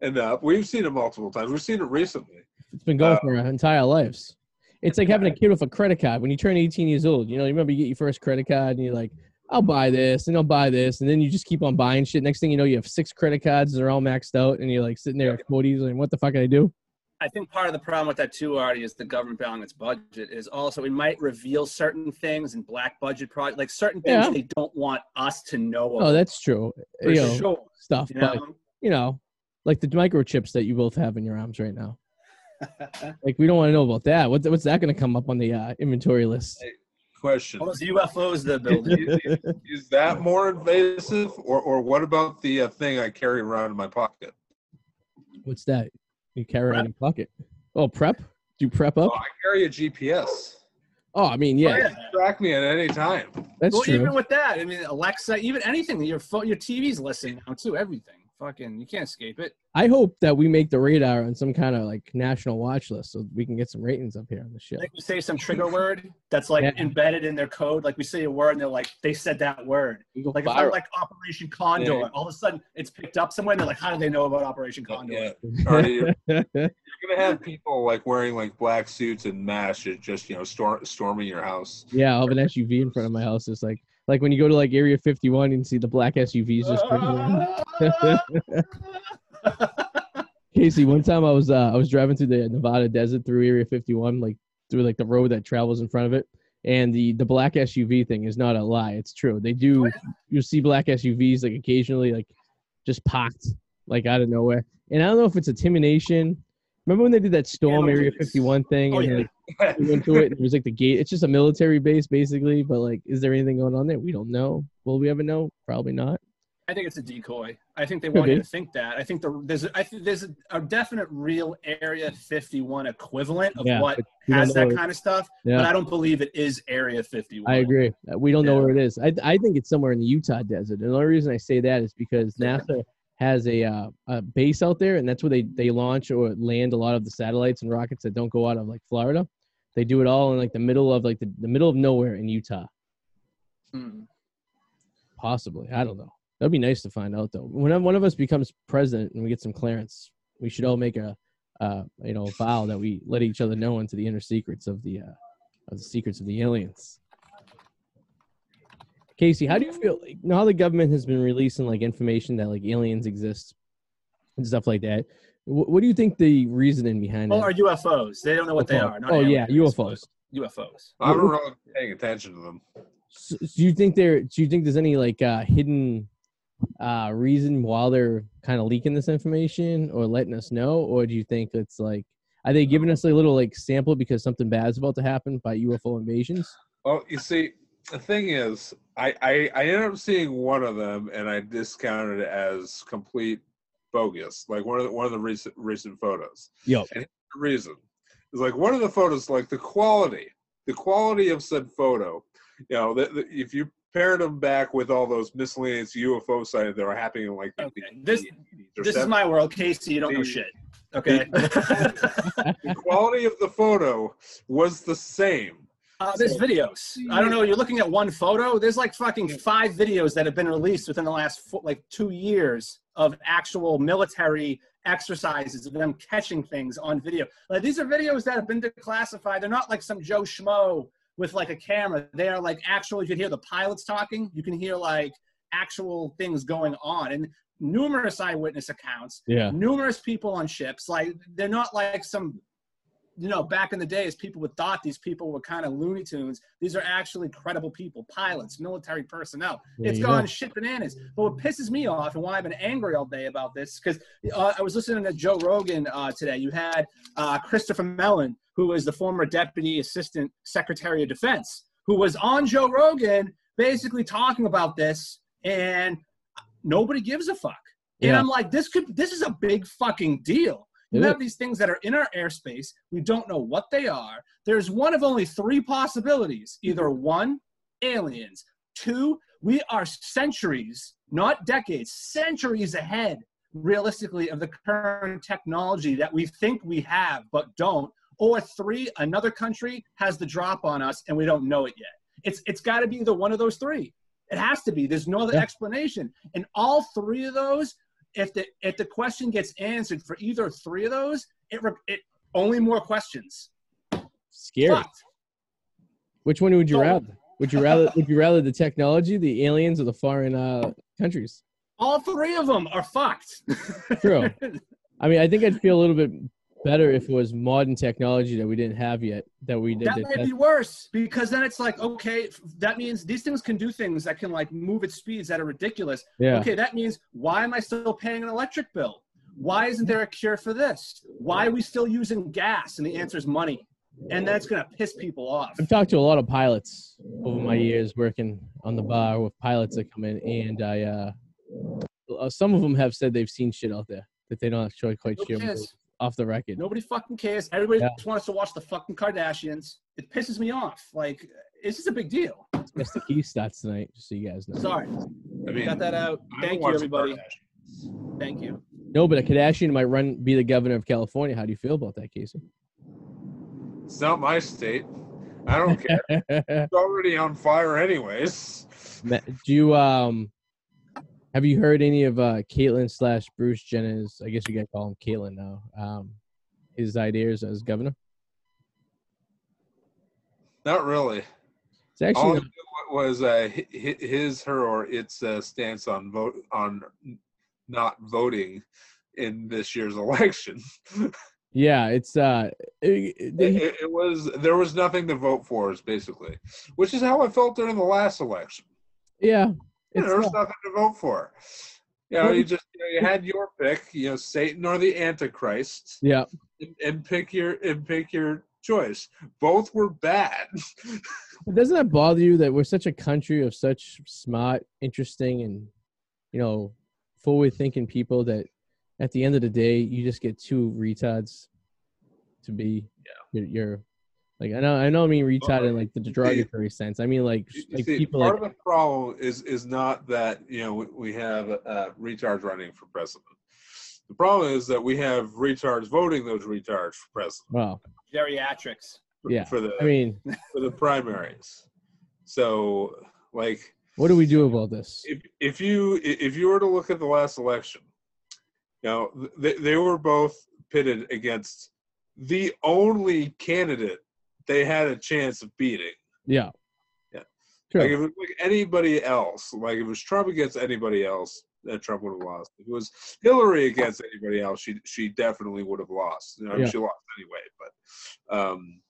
[SPEAKER 3] and up. We've seen it multiple times. We've seen it recently.
[SPEAKER 1] It's been going
[SPEAKER 3] Uh,
[SPEAKER 1] for our entire lives. It's like having a kid with a credit card. When you turn 18 years old, you know, you remember you get your first credit card and you're like, I'll buy this and I'll buy this. And then you just keep on buying shit. Next thing you know, you have six credit cards. They're all maxed out. And you're like sitting there at 40s and what the fuck can I do?
[SPEAKER 2] I think part of the problem with that too, Arty, is the government balancing its budget is also we might reveal certain things in black budget projects, like certain things
[SPEAKER 1] Yeah.
[SPEAKER 2] they don't want us to know.
[SPEAKER 1] Oh, that's true. You know,
[SPEAKER 2] sure.
[SPEAKER 1] stuff.
[SPEAKER 2] You
[SPEAKER 1] But,
[SPEAKER 2] know?
[SPEAKER 1] you know, like the microchips that you both have in your arms right now. Like, we don't want to know about that. What, what's that going to come up on the uh, inventory list?
[SPEAKER 3] Question:
[SPEAKER 2] All those UFOs they're building.
[SPEAKER 3] is, is that more invasive, or or what about the uh, thing I carry around in my pocket?
[SPEAKER 1] What's that? You carry it in your pocket. Oh, prep? Do you prep up?
[SPEAKER 3] Oh, I carry a GPS.
[SPEAKER 1] Oh, I mean, yeah,
[SPEAKER 2] Oh, yeah.
[SPEAKER 3] Track me at any time.
[SPEAKER 1] that's
[SPEAKER 2] well,
[SPEAKER 1] true.
[SPEAKER 2] even with that, I mean, Alexa, even anything, your phone, your TV's listening now too. Everything, fucking, you can't escape it.
[SPEAKER 1] I hope that we make the radar on some kind of like national watch list so we can get some ratings up here on the show.
[SPEAKER 2] Like we say some trigger word that's like
[SPEAKER 1] Yeah.
[SPEAKER 2] embedded in their code. Like we say a word and they're like, they said that word. Like if
[SPEAKER 1] viral.
[SPEAKER 2] I'm like Operation Condor,
[SPEAKER 3] Yeah.
[SPEAKER 2] all of a sudden it's picked up somewhere. And they're like, how do they know about Operation Condor?
[SPEAKER 3] Yeah. Arty, you're, you're gonna have people like wearing like black suits and masks, just- just you know, storm, storming your house.
[SPEAKER 1] yeah, I'll have an SUV in front of my house. It's like like when you go to like Area 51 and see the black SUVs just. Kacy, one time I was uh, I was driving through the Nevada desert through Area 51, like through like the road that travels in front of it, and the the black SUV thing is not a lie. It's true. They do. You see black SUVs like occasionally like just parked like out of nowhere, and I don't know if it's intimidation. Remember when they did that storm Area 51 thing?
[SPEAKER 2] Oh,
[SPEAKER 1] and
[SPEAKER 2] yeah.
[SPEAKER 1] we went to it and it was like the gate. It's just a military base basically, but like, is there anything going on there? We don't know. Will we ever know? Probably not.
[SPEAKER 2] I think it's a decoy. I think they want you to think that. I think the there's a, I think there's a, a definite real Area 51 equivalent of
[SPEAKER 1] Yeah,
[SPEAKER 2] what
[SPEAKER 1] but we don't
[SPEAKER 2] has that kind of stuff,
[SPEAKER 1] Yeah.
[SPEAKER 2] but I don't believe it is Area 51.
[SPEAKER 1] I agree. We don't know where it is. I, I think it's somewhere in the Utah desert. And the only reason I say that is because NASA has a, uh, a base out there, and that's where they, they launch or land a lot of the satellites and rockets that don't go out of like Florida. They do it all in like the middle of like the, the middle of nowhere in Utah.
[SPEAKER 2] Hmm.
[SPEAKER 1] Possibly. I don't know. That'd be nice to find out though. When one of us becomes president and we get some clearance, we should all make a uh, you know vow that we let each other know into the inner secrets of the uh, of the secrets of the aliens. Kacy, how do you feel like now the government has been releasing like information that like aliens exist and stuff like that? What, what do you think the reasoning behind
[SPEAKER 2] Well,
[SPEAKER 1] it?
[SPEAKER 2] are UFOs? They don't know what they are. not
[SPEAKER 1] Oh yeah, UFOs.
[SPEAKER 2] UFOs.
[SPEAKER 3] I'm not really paying attention to them.
[SPEAKER 1] So, do you think there? Do you think there's any like uh, hidden uh, reason while they're kind of leaking this information or letting us know, or do you think it's like are they giving us a little like sample because something bad's about to happen by UFO invasions?
[SPEAKER 3] Well, you see, the thing is, I, I I ended up seeing one of them, and I discounted it as complete bogus. Like one of the, one of the recent recent photos.
[SPEAKER 1] Yo,
[SPEAKER 3] The reason is like one of the photos, like the quality the quality of said photo, you know, the, the, if you paired them back with all those miscellaneous UFO sightings that were happening in like
[SPEAKER 2] Okay,
[SPEAKER 3] 80s
[SPEAKER 2] this-
[SPEAKER 3] or
[SPEAKER 2] This is my world, Kacy. You don't know shit. Okay.
[SPEAKER 3] the quality of the photo was the same.
[SPEAKER 2] Uh, there's videos. I don't know. You're looking at one photo. There's like fucking five videos that have been released within the last fo- like two years of actual military exercises of them catching things on video. Like these are videos that have been declassified. They're not like some Joe Schmo with like a camera. They are like actual. You can hear the pilots talking. You can hear like actual things going on and numerous eyewitness accounts
[SPEAKER 1] Yeah.
[SPEAKER 2] numerous people on ships. Like they're not like some, you know, back in the days, people would thought these people were kind of Looney Tunes. These are actually credible people, pilots, military personnel.
[SPEAKER 1] Yeah,
[SPEAKER 2] it's gone
[SPEAKER 1] know.
[SPEAKER 2] shit bananas. But what pisses me off and why I've been angry all day about this, because uh, I was listening to Joe Rogan uh, today. You had uh, Christopher Mellon, who was the former deputy assistant secretary of defense, who was on Joe Rogan basically talking about this, and nobody gives a fuck. And I'm like, this could, this is a big fucking deal.
[SPEAKER 1] It
[SPEAKER 2] have these things that are in our airspace. We don't know what they are. There's one of only three possibilities. Either one, aliens. Two, we are centuries, not decades, centuries ahead, realistically, of the current technology that we think we have but don't. Or three, another country has the drop on us and we don't know it yet. It's it's got to be either one of those three. It has to be. There's no other
[SPEAKER 1] Yeah.
[SPEAKER 2] explanation. And all three of those, if the if the question gets answered for either three of those, it re- it only more questions.
[SPEAKER 1] Scary.
[SPEAKER 2] Fucked.
[SPEAKER 1] Which one would you
[SPEAKER 2] So-
[SPEAKER 1] rather? Would you rather would you rather the technology, the aliens, or the foreign uh, countries?
[SPEAKER 2] All three of them are fucked.
[SPEAKER 1] True. I mean, I think I'd feel a little bit better if it was modern technology that we didn't have yet. That we did.
[SPEAKER 2] that might be worse because then it's like okay that means these things can do things that can like move at speeds that are ridiculous
[SPEAKER 1] yeah.
[SPEAKER 2] okay that means why am i still paying an electric bill why isn't there a cure for this why are we still using gas and the answer is money and that's going to piss people off
[SPEAKER 1] I've talked to a lot of pilots over my years working on the bar with pilots that come in, and I uh, uh, some of them have said they've seen shit out there that they don't actually quite share? Off the record.
[SPEAKER 2] nobody fucking cares everybody
[SPEAKER 1] Yeah.
[SPEAKER 2] just wants to watch the fucking kardashians it pisses me off like it's just a big deal
[SPEAKER 1] That's the key starts tonight, just so you guys know.
[SPEAKER 2] sorry
[SPEAKER 3] I mean,
[SPEAKER 2] got that out thank you everybody thank you
[SPEAKER 1] No, but a Kardashian might run be the governor of California. How do you feel about that, Kacy?
[SPEAKER 3] It's not my state. I don't care. It's already on fire, anyways.
[SPEAKER 1] Do you um have you heard any of uh Caitlyn slash Bruce Jenner's I guess you gotta call him Caitlyn now. Um his ideas as governor?
[SPEAKER 3] Not really.
[SPEAKER 1] It's
[SPEAKER 3] All
[SPEAKER 1] actually
[SPEAKER 3] knew was uh, hi- hi- his, her, or its uh, stance on vote on not voting in this year's election.
[SPEAKER 1] yeah, it's uh it- it-
[SPEAKER 3] it, it was there was nothing to vote for, is basically, which is how I felt during the last election.
[SPEAKER 1] yeah.
[SPEAKER 3] Yeah, there was nothing to vote for. You know, you just you, know, you had your pick, you know, Satan or the Antichrist,
[SPEAKER 1] yeah.
[SPEAKER 3] and, and pick your and pick your choice. Both were bad.
[SPEAKER 1] But doesn't that bother you that we're such a country of such smart, interesting, and you know, forward-thinking people that at the end of the day, you just get two retards to be. Yeah. You're, you're like I know I know I mean retard in like the derogatory sense. I mean like like
[SPEAKER 3] see,
[SPEAKER 1] people
[SPEAKER 3] part
[SPEAKER 1] like
[SPEAKER 3] of the problem is is not that you know we, we have uh, retards running for president. The problem is that we have retards voting those retards for president
[SPEAKER 1] wow.
[SPEAKER 2] geriatrics
[SPEAKER 3] for,
[SPEAKER 1] Yeah.
[SPEAKER 3] for the
[SPEAKER 1] I mean,
[SPEAKER 3] for the primaries. So like
[SPEAKER 1] what do we do about this?
[SPEAKER 3] if if you if you were to look at the last election, you know they, they were both pitted against the only candidate they had a chance of beating.
[SPEAKER 1] Yeah.
[SPEAKER 3] Yeah. Like if it was like anybody else, like if it was Trump against anybody else, that Trump would have lost. If it was Hillary against anybody else, she she definitely would have lost. You know,
[SPEAKER 1] Yeah.
[SPEAKER 3] she lost anyway, but um,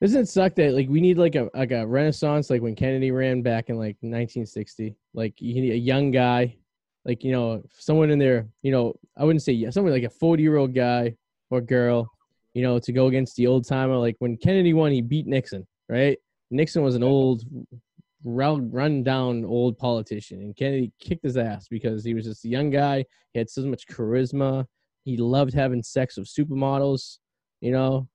[SPEAKER 1] Doesn't it suck that like we need like a like a renaissance like when Kennedy ran back in like 1960? Like you need a young guy, like you know someone in there. You know I wouldn't say yeah, someone like a 40 year old guy or girl, you know, to go against the old timer. Like when Kennedy won, he beat Nixon, right? Nixon was an old, run down old politician, and Kennedy kicked his ass because he was just a young guy. He had so much charisma. He loved having sex with supermodels. You know,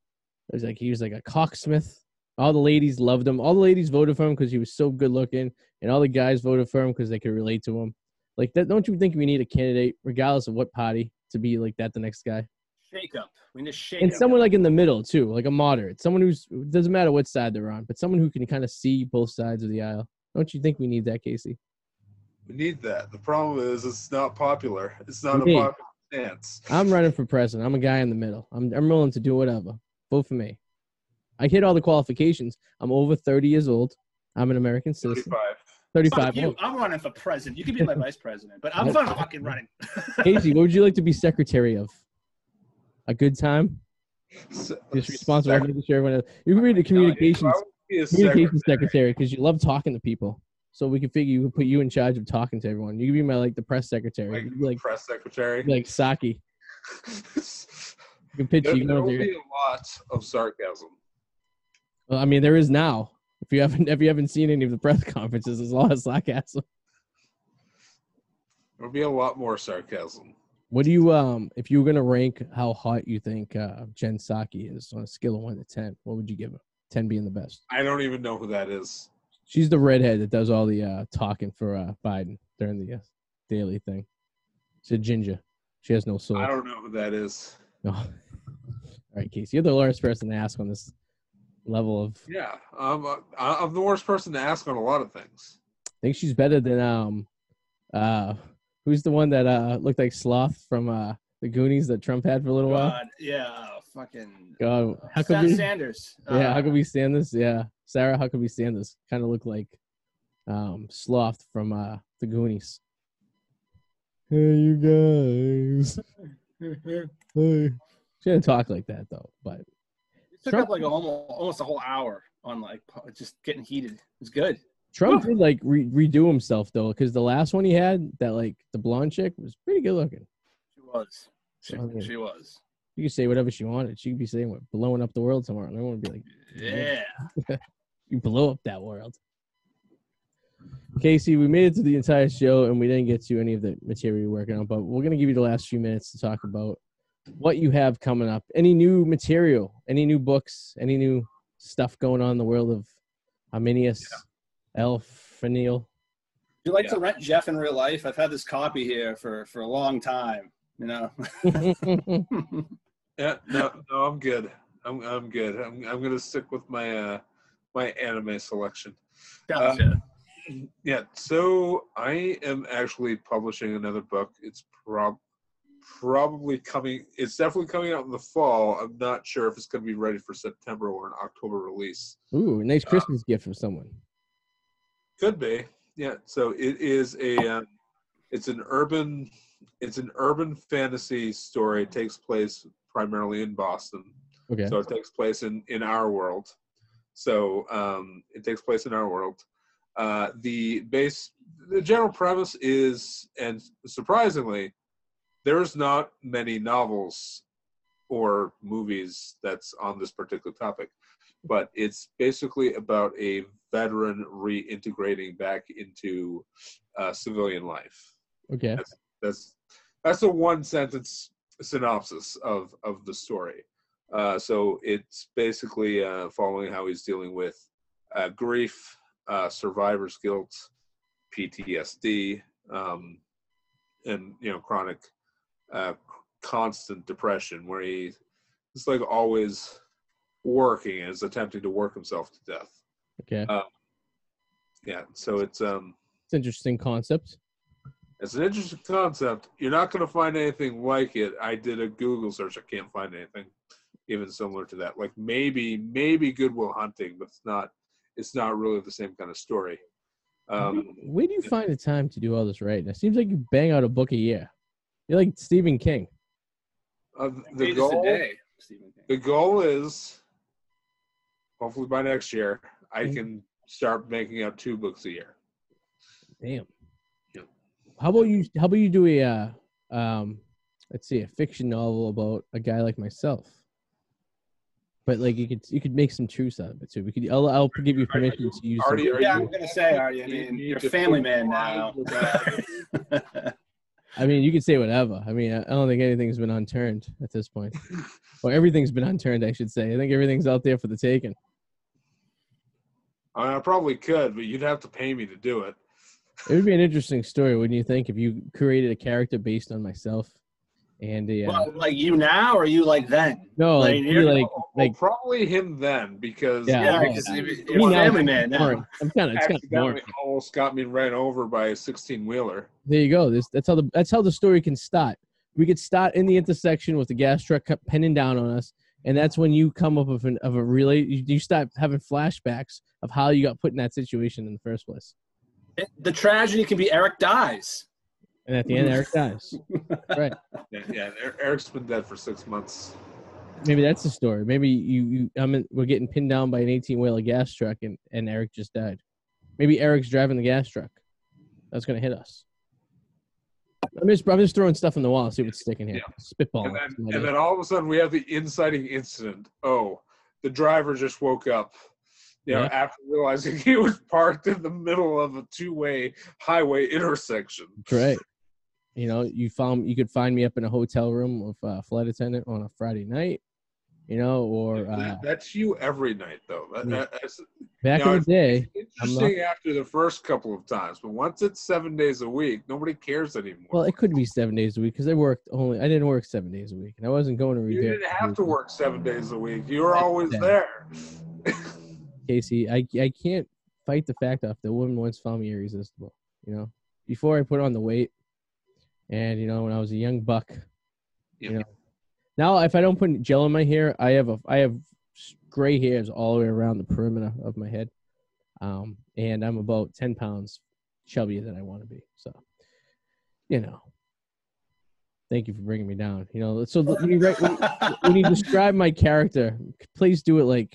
[SPEAKER 1] it was like he was like a cocksmith. All the ladies loved him. All the ladies voted for him because he was so good looking, and all the guys voted for him because they could relate to him. Like that, don't you think we need a candidate, regardless of what party, to be like that the next guy?
[SPEAKER 2] Shake up. We need a shake
[SPEAKER 1] and
[SPEAKER 2] up.
[SPEAKER 1] someone like in the middle too, like a moderate, someone who's doesn't matter what side they're on, but someone who can kind of see both sides of the aisle. Don't you think we need that, Kacy?
[SPEAKER 3] We need that. The problem is it's not popular. It's not a popular stance.
[SPEAKER 1] I'm running for president. I'm a guy in the middle. I'm I'm willing to do whatever. Vote for me. I hit all the qualifications. I'm over 30 years old. I'm an American citizen.
[SPEAKER 3] 35.
[SPEAKER 1] 35.
[SPEAKER 2] You. I'm running for president. You could be my vice president, but I'm not fucking running.
[SPEAKER 1] Kacy, what would you like to be secretary of? A good time?
[SPEAKER 3] So-
[SPEAKER 1] Just responsible for making sure everyone. You can be the communications
[SPEAKER 3] be
[SPEAKER 1] communications
[SPEAKER 3] secretary.
[SPEAKER 1] because you love talking to people. So we can figure you could put you in charge of talking to everyone. You could be my like the press secretary.
[SPEAKER 3] Like,
[SPEAKER 1] You'd be like
[SPEAKER 3] press secretary.
[SPEAKER 1] like Psaki. You can pitch
[SPEAKER 3] there
[SPEAKER 1] you.
[SPEAKER 3] there will be a lot of sarcasm.
[SPEAKER 1] Well, I mean, there is now. If you haven't, if you haven't seen any of the press conferences, there's a lot of sarcasm.
[SPEAKER 3] There'll be a lot more sarcasm.
[SPEAKER 1] What do you um? If you were gonna rank how hot you think uh, Jen Psaki is on a scale of one to ten, what would you give her? Ten being the best.
[SPEAKER 3] I don't even know who that is.
[SPEAKER 1] She's the redhead that does all the uh, talking for uh, Biden during the uh, daily thing. She's a ginger. She has no soul.
[SPEAKER 3] I don't know who that is.
[SPEAKER 1] No. All right, Kacy, you're the worst person to ask on this level of.
[SPEAKER 3] Yeah, I'm, uh, I'm the worst person to ask on a lot of things.
[SPEAKER 1] I think she's better than um, uh, who's the one that uh looked like Sloth from uh the Goonies that Trump had for a little while.
[SPEAKER 2] Yeah, fucking.
[SPEAKER 1] God, how
[SPEAKER 2] Sa-
[SPEAKER 1] could we?
[SPEAKER 2] Sanders.
[SPEAKER 1] Yeah,
[SPEAKER 2] Uh,
[SPEAKER 1] how could we stand this? Yeah, Sarah, how could we stand this? Kind of look like um Sloth from uh the Goonies. Hey, you guys. Hey. She didn't talk like that though, but
[SPEAKER 2] It took
[SPEAKER 1] Trump-
[SPEAKER 2] up like a, almost, almost a whole hour on like just getting heated. It's good.
[SPEAKER 1] Trump did like re- redo himself though, because the last one he had, that like the blonde chick, was pretty good looking.
[SPEAKER 2] She was. She,
[SPEAKER 1] I mean-
[SPEAKER 2] she was.
[SPEAKER 1] You could say whatever she wanted. She could be saying what blowing up the world tomorrow. And everyone would be like,
[SPEAKER 2] Yeah.
[SPEAKER 1] you blow up that world. Kacy, we made it to the entire show and we didn't get to any of the material you're working on, but we're going to give you the last few minutes to talk about what you have coming up. Any new material, any new books, any new stuff going on in the world of Armanis, Elf, Neil.
[SPEAKER 2] Do you like
[SPEAKER 3] Yeah.
[SPEAKER 2] to rent Jeff in real life? I've had this copy here for for a long time. You know.
[SPEAKER 3] Yeah, no, no, I'm good. I'm, I'm good. I'm, I'm gonna stick with my, uh, my anime selection.
[SPEAKER 2] Gotcha.
[SPEAKER 3] Yeah, so I am actually publishing another book. It's prob probably coming. It's definitely coming out in the fall. I'm not sure if it's going to be ready for September or an October release.
[SPEAKER 1] Ooh, nice Christmas gift from someone.
[SPEAKER 3] Could be. Yeah. So it is a. Um, it's an urban. It's an urban fantasy story. It takes place primarily in Boston.
[SPEAKER 1] Okay.
[SPEAKER 3] So it takes place in in our world. So um, it takes place in our world. Uh, the base, the general premise is, and surprisingly, there's not many novels or movies that's on this particular topic, but it's basically about a veteran reintegrating back into uh, civilian life.
[SPEAKER 1] Okay.
[SPEAKER 3] that's that's a one sentence synopsis of of the story. Uh, so it's basically uh, following how he's dealing with uh, grief uh, survivor's guilt ptsd um, and you know chronic uh, constant depression where he is like always working and is attempting to work himself to death
[SPEAKER 1] Okay.
[SPEAKER 3] yeah so it's um
[SPEAKER 1] It's an interesting concept.
[SPEAKER 3] It's an interesting concept. You're not going to find anything like it. I did a Google search. I can't find anything even similar to that. Like maybe, maybe Good Will Hunting, but it's not. It's not really the same kind of story. Um,
[SPEAKER 1] Where do you find the time to do all this writing? It seems like you bang out a book a year. You're like Stephen King.
[SPEAKER 3] uh, the
[SPEAKER 2] pages a
[SPEAKER 3] goal,
[SPEAKER 2] day, Stephen King.
[SPEAKER 3] the goal is, hopefully by next year, I can start making out two books a year.
[SPEAKER 1] Damn.
[SPEAKER 3] Yep.
[SPEAKER 1] How about you? How about you do a, uh, um, let's see, a fiction novel about a guy like myself? But like you could, you could make some truths out of it too. We could. I'll, I'll give you permission to use. some-
[SPEAKER 3] Arty, are
[SPEAKER 2] Yeah,
[SPEAKER 3] you-
[SPEAKER 2] I'm gonna say, Arty. I
[SPEAKER 3] you
[SPEAKER 2] mean,
[SPEAKER 3] need
[SPEAKER 2] you're a family man now.
[SPEAKER 1] I mean, you could say whatever. I mean, I I don't think anything's been unturned at this point. Well, everything's been unturned, I should say. I think everything's out there for the taking.
[SPEAKER 3] I probably could, but you'd have to pay me to do it.
[SPEAKER 1] It would be an interesting story, wouldn't you think, if you created a character based on myself and a, uh,
[SPEAKER 2] Well, like you now, or you like then?
[SPEAKER 1] no, like,
[SPEAKER 2] like, you're-
[SPEAKER 1] like,
[SPEAKER 3] Well,
[SPEAKER 1] like
[SPEAKER 3] probably him then, because
[SPEAKER 1] Yeah,
[SPEAKER 2] Yeah,
[SPEAKER 1] well,
[SPEAKER 2] because
[SPEAKER 1] I
[SPEAKER 2] you're
[SPEAKER 1] mean,
[SPEAKER 2] a
[SPEAKER 1] now
[SPEAKER 2] family
[SPEAKER 1] it's
[SPEAKER 2] man now.
[SPEAKER 1] boring. I'm kind of, it's kind of boring.
[SPEAKER 3] almost got me ran over by a 16 wheeler.
[SPEAKER 1] There you go. This that's how the that's how the story can start. We could start in the intersection with the gas truck cut- penning down on us, and that's when you come up with an of a really you, you start having flashbacks of how you got put in that situation in the first place.
[SPEAKER 2] It- The tragedy can be Eric dies.
[SPEAKER 1] And at the end, Eric dies. Right.
[SPEAKER 3] Yeah, yeah, Er- Eric's been dead for six months.
[SPEAKER 1] Maybe that's the story. Maybe you, you I'm in, we're getting pinned down by an 18 wheeler gas truck, and and Eric just died. Maybe Eric's driving the gas truck. That's gonna hit us. I'm just I'm just throwing stuff in the wall, see what's sticking here. Spitball.
[SPEAKER 3] And then, and then all of a sudden we have the inciting incident. Oh, the driver just woke up. You know,
[SPEAKER 1] Yeah.
[SPEAKER 3] after realizing he was parked in the middle of a two-way highway intersection.
[SPEAKER 1] Right. You know, you found you could find me up in a hotel room with a flight attendant on a Friday night. You know, or uh,
[SPEAKER 3] That- that's you every night, though. That,
[SPEAKER 1] Yeah.
[SPEAKER 3] that's
[SPEAKER 1] back
[SPEAKER 3] know,
[SPEAKER 1] in the day.
[SPEAKER 3] interesting after the first couple of times, but once it's seven days a week, nobody cares anymore.
[SPEAKER 1] Well, it could be seven days a week because I worked only. I didn't work seven days a week, and I wasn't going to
[SPEAKER 3] you didn't have to work seven days a week. You were always there.
[SPEAKER 1] Kacy, I I can't fight the fact that the woman once found me irresistible. You know, before I put on the weight, and you know when I was a young buck, you know. Now if I don't put gel in my hair, I have a I have gray hairs all the way around the perimeter of my head, um, and I'm about ten pounds chubbier than I want to be. So, you know. Thank you for bringing me down. You know, so when you write, when, you describe my character, please do it like,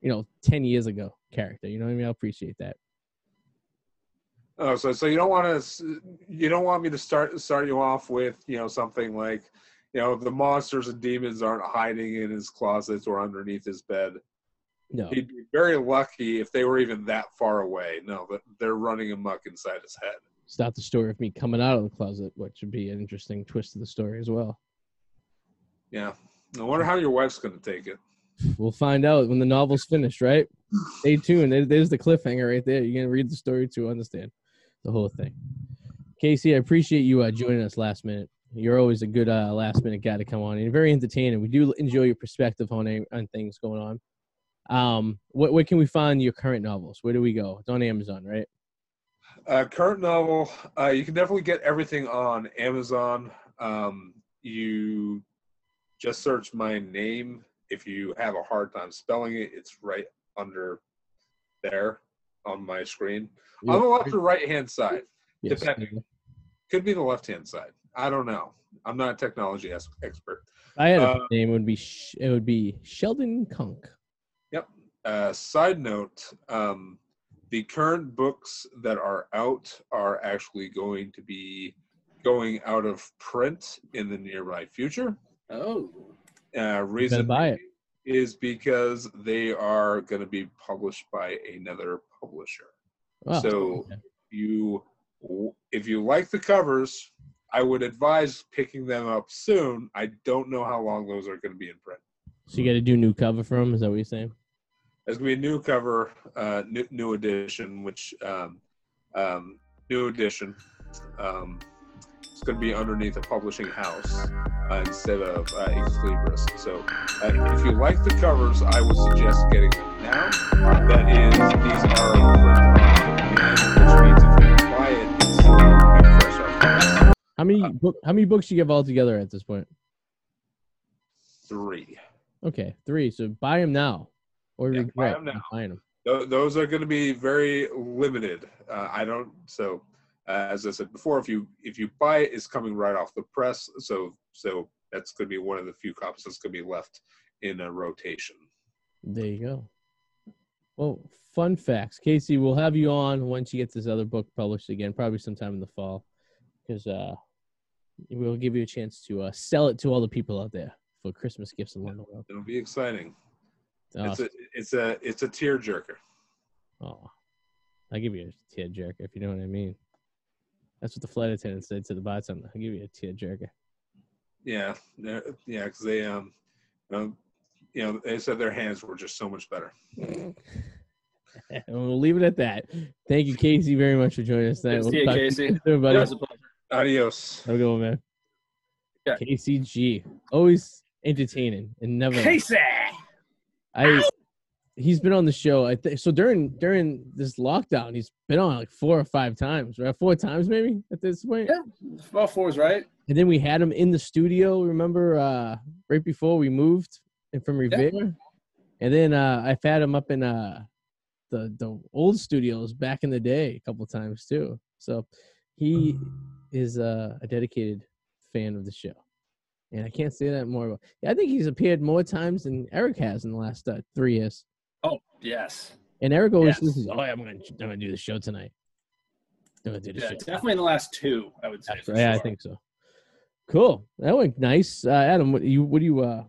[SPEAKER 1] you know, ten years ago character. You know what I mean? I appreciate that.
[SPEAKER 3] Oh, so so you don't want to you don't want me to start start you off with you know something like you know the monsters and demons aren't hiding in his closets or underneath his bed.
[SPEAKER 1] No,
[SPEAKER 3] He'd be very lucky if they were even that far away. No, but they're running amok inside his head.
[SPEAKER 1] it's not the story of me coming out of the closet, which would be an interesting twist to the story as well.
[SPEAKER 3] Yeah, I wonder how your wife's going to take it.
[SPEAKER 1] We'll find out when the novel's finished, right? Stay tuned. There's the cliffhanger right there. You're gonna read the story to understand the whole thing. Kacy, I appreciate you uh, joining us last minute. You're always a good uh, last minute guy to come on, and you're very entertaining. We do enjoy your perspective on on things going on. Um, what where can we find your current novels? Where do we go? It's on Amazon, right?
[SPEAKER 3] Uh, current novel, uh, you can definitely get everything on Amazon. Um, you just search my name. If you have a hard time spelling it, it's right under there on my screen. On the left or right hand side.
[SPEAKER 1] Yes.
[SPEAKER 3] depending. Could be the left hand side. I don't know. I'm not a technology es- expert.
[SPEAKER 1] I had a
[SPEAKER 3] Uh,
[SPEAKER 1] name. It would be Sh- it would be Sheldon Kunk.
[SPEAKER 3] Yep. Uh, side note: um, the current books that are out are actually going to be going out of print in the nearby future.
[SPEAKER 2] Oh.
[SPEAKER 3] Uh, reason
[SPEAKER 1] buy it.
[SPEAKER 3] is because they are going to be published by another publisher.
[SPEAKER 1] Oh,
[SPEAKER 3] So-
[SPEAKER 1] okay.
[SPEAKER 3] You, if you like the covers, I would advise picking them up soon. I don't know how long those are going to be in print.
[SPEAKER 1] so you got to do new cover for them. Is that what you're saying?
[SPEAKER 3] There's gonna be a new cover, uh, new, new edition, which um, um, new edition. Um, it's gonna be underneath a publishing house uh, instead of uh, Xlibris. So, uh, if you like the covers, I would suggest getting them now. That is, these are
[SPEAKER 1] How many
[SPEAKER 3] Uh,
[SPEAKER 1] book, how many books you have all together at this point?
[SPEAKER 3] Three.
[SPEAKER 1] Okay, three. So buy them now, or
[SPEAKER 3] Yeah, buy
[SPEAKER 1] regret
[SPEAKER 3] 'em now.
[SPEAKER 1] not buying them.
[SPEAKER 3] Tho- those are going to be very limited. Uh, I don't. So, uh, as I said before, if you if you buy it, it's coming right off the press. So so that's going to be one of the few copies that's going to be left in a rotation.
[SPEAKER 1] There you go. Well, fun facts, Kacy. We'll have you on once you get this other book published again, probably sometime in the fall, because uh, we'll give you a chance to uh, sell it to all the people out there for Christmas gifts along the world.
[SPEAKER 3] It'll be exciting.
[SPEAKER 1] Oh,
[SPEAKER 3] It's a it's a it's a tear jerker.
[SPEAKER 1] oh, I'll give you a tear jerker if you know what I mean. That's what the flight attendant said to the bartender. I'll give you a tear jerker.
[SPEAKER 3] Yeah, yeah, because they um, um, you know, they said their hands were just so much better.
[SPEAKER 1] And we'll leave it at that. Thank you, Kacy, very much for joining us tonight.
[SPEAKER 2] Good to see you,
[SPEAKER 1] talk
[SPEAKER 2] Kacy.
[SPEAKER 1] you soon, buddy.
[SPEAKER 2] It was a pleasure.
[SPEAKER 3] Adios.
[SPEAKER 1] Have a good one, man.
[SPEAKER 2] Yeah.
[SPEAKER 1] Kacy G, always entertaining and never.
[SPEAKER 2] Kacy.
[SPEAKER 1] I he's been on the show. I think so during during this lockdown, he's been on like four or five times, right? Four times maybe at this point.
[SPEAKER 2] Yeah. Well, four's right.
[SPEAKER 1] And then we had him in the studio. Remember, uh, right before we moved and from Revere, and then uh, I've had him up in uh, the the old studios back in the day a couple times too. So he is uh, a dedicated fan of the show, and I can't say that more. About, yeah, I think he's appeared more times than Eric has in the last uh, three years.
[SPEAKER 2] Oh, yes.
[SPEAKER 1] And Eric always
[SPEAKER 2] Yes.
[SPEAKER 1] says, "Oh, yeah, I'm gonna, I'm gonna do the show tonight. I'm gonna do the
[SPEAKER 2] Yeah,
[SPEAKER 1] show."
[SPEAKER 2] definitely in the last two, I would say.
[SPEAKER 1] yeah, I think so. Cool. That went nice. Uh, Adam, what you what do you uh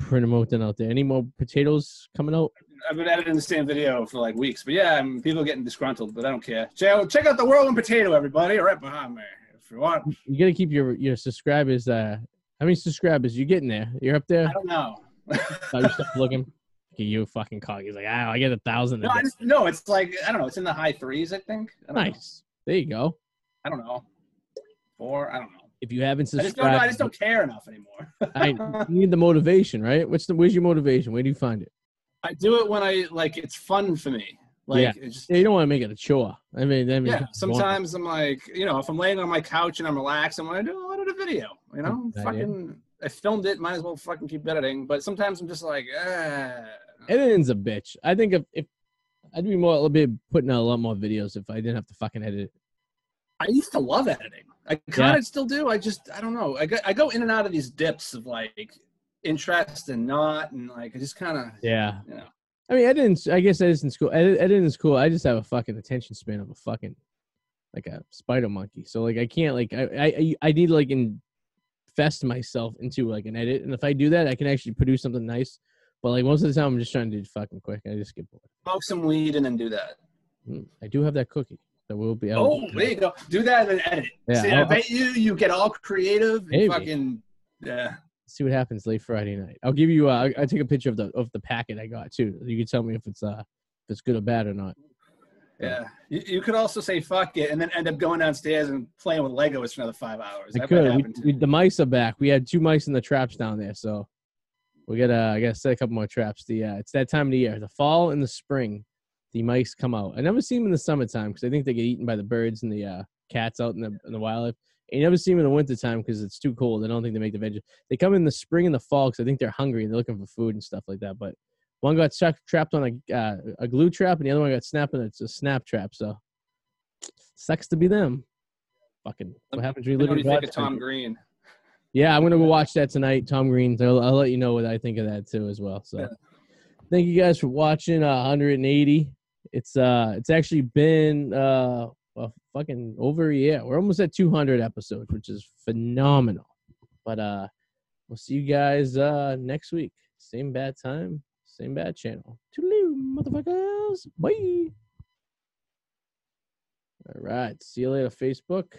[SPEAKER 1] promoting out there? Any more potatoes coming out?
[SPEAKER 2] I've been editing the same video for like weeks, but yeah, I mean, people are getting disgruntled, but I don't care. Check, check out the Whirlwind Potato, everybody, right behind me. If you want,
[SPEAKER 1] You gotta keep your your subscribers. Uh, how many subscribers you getting there? You're up there.
[SPEAKER 2] I don't know.
[SPEAKER 1] Oh, you stop looking. You fucking cock. He's like, ah, I get a thousand.
[SPEAKER 2] no, just, no, it's like I don't know. It's in the high threes, I think. I don't know.
[SPEAKER 1] nice. There you go.
[SPEAKER 2] I don't know. Four. I don't know.
[SPEAKER 1] If you haven't
[SPEAKER 2] I just don't. I just don't care enough anymore.
[SPEAKER 1] I you need the motivation, right? What's the where's your motivation? Where do you find it?
[SPEAKER 2] I do it when I like. It's fun for me. Like
[SPEAKER 1] Yeah.
[SPEAKER 2] it's just,
[SPEAKER 1] Yeah, you don't want to make it a chore. I mean, I mean,
[SPEAKER 2] yeah. Sometimes I'm like, you know, if I'm laying on my couch and I'm relaxed, I'm do. I did a video. You know, fucking. I filmed it. Might as well fucking keep editing. But sometimes I'm just like, ah.
[SPEAKER 1] editing's a bitch. I think if, if I'd be more I'd be putting out a lot more videos if I didn't have to fucking edit it.
[SPEAKER 2] I used to love editing. I kind of still do. I just I don't know. I go, I go in and out of these dips of like interest and not, and like I just kind of
[SPEAKER 1] Yeah.
[SPEAKER 2] you know.
[SPEAKER 1] I mean, editing's, I guess cool. Edit, editing's cool. I didn't school. I just have a fucking attention span of a fucking, like a spider monkey. So, like, I can't, like, I, I, I need to, like, invest myself into, like, an edit. And if I do that, I can actually produce something nice. But, like, most of the time, I'm just trying to do fucking quick. I just get bored.
[SPEAKER 2] Smoke some weed and then do that.
[SPEAKER 1] Mm, I do have that cookie. That will be out.
[SPEAKER 2] Oh, there you go. Do that and edit.
[SPEAKER 1] Yeah,
[SPEAKER 2] See, I
[SPEAKER 1] I'll-
[SPEAKER 2] bet you you get all creative and
[SPEAKER 1] Maybe.
[SPEAKER 2] fucking yeah.
[SPEAKER 1] See what happens late Friday night. I'll give you. Uh, I I take a picture of the of the packet I got too. You can tell me if it's uh if it's good or bad or not.
[SPEAKER 2] Yeah. You, you could also say fuck it and then end up going downstairs and playing with Legos for another five hours.
[SPEAKER 1] I
[SPEAKER 2] That
[SPEAKER 1] could. We, we, the mice are back. We had two mice in the traps down there, so we gotta. I gotta set a couple more traps. The uh, it's that time of the year, the fall and the spring. The mice come out. I never see them in the summertime because I think they get eaten by the birds and the uh, cats out in the in the wildlife. And you never see them in the wintertime because it's too cold. I don't think they make the veg. They come in the spring and the fall because I think they're hungry and they're looking for food and stuff like that. But one got stuck, trapped on a uh, a glue trap, and the other one got snapped on it's a snap trap. So sucks to be them. Fucking what happens when you live in
[SPEAKER 2] think of Tom. Green?
[SPEAKER 1] Yeah, I'm gonna go watch that tonight. Tom Green. I'll, I'll let you know what I think of that too as well. So,
[SPEAKER 2] Yeah.
[SPEAKER 1] thank you guys for watching. Uh, 180. It's uh, it's actually been uh, well, fucking over a year. We're almost at 200 episodes, which is phenomenal. But uh, we'll see you guys uh next week. Same bad time, same bad channel. Toodaloo, motherfuckers. Bye. All right. See you later, Facebook.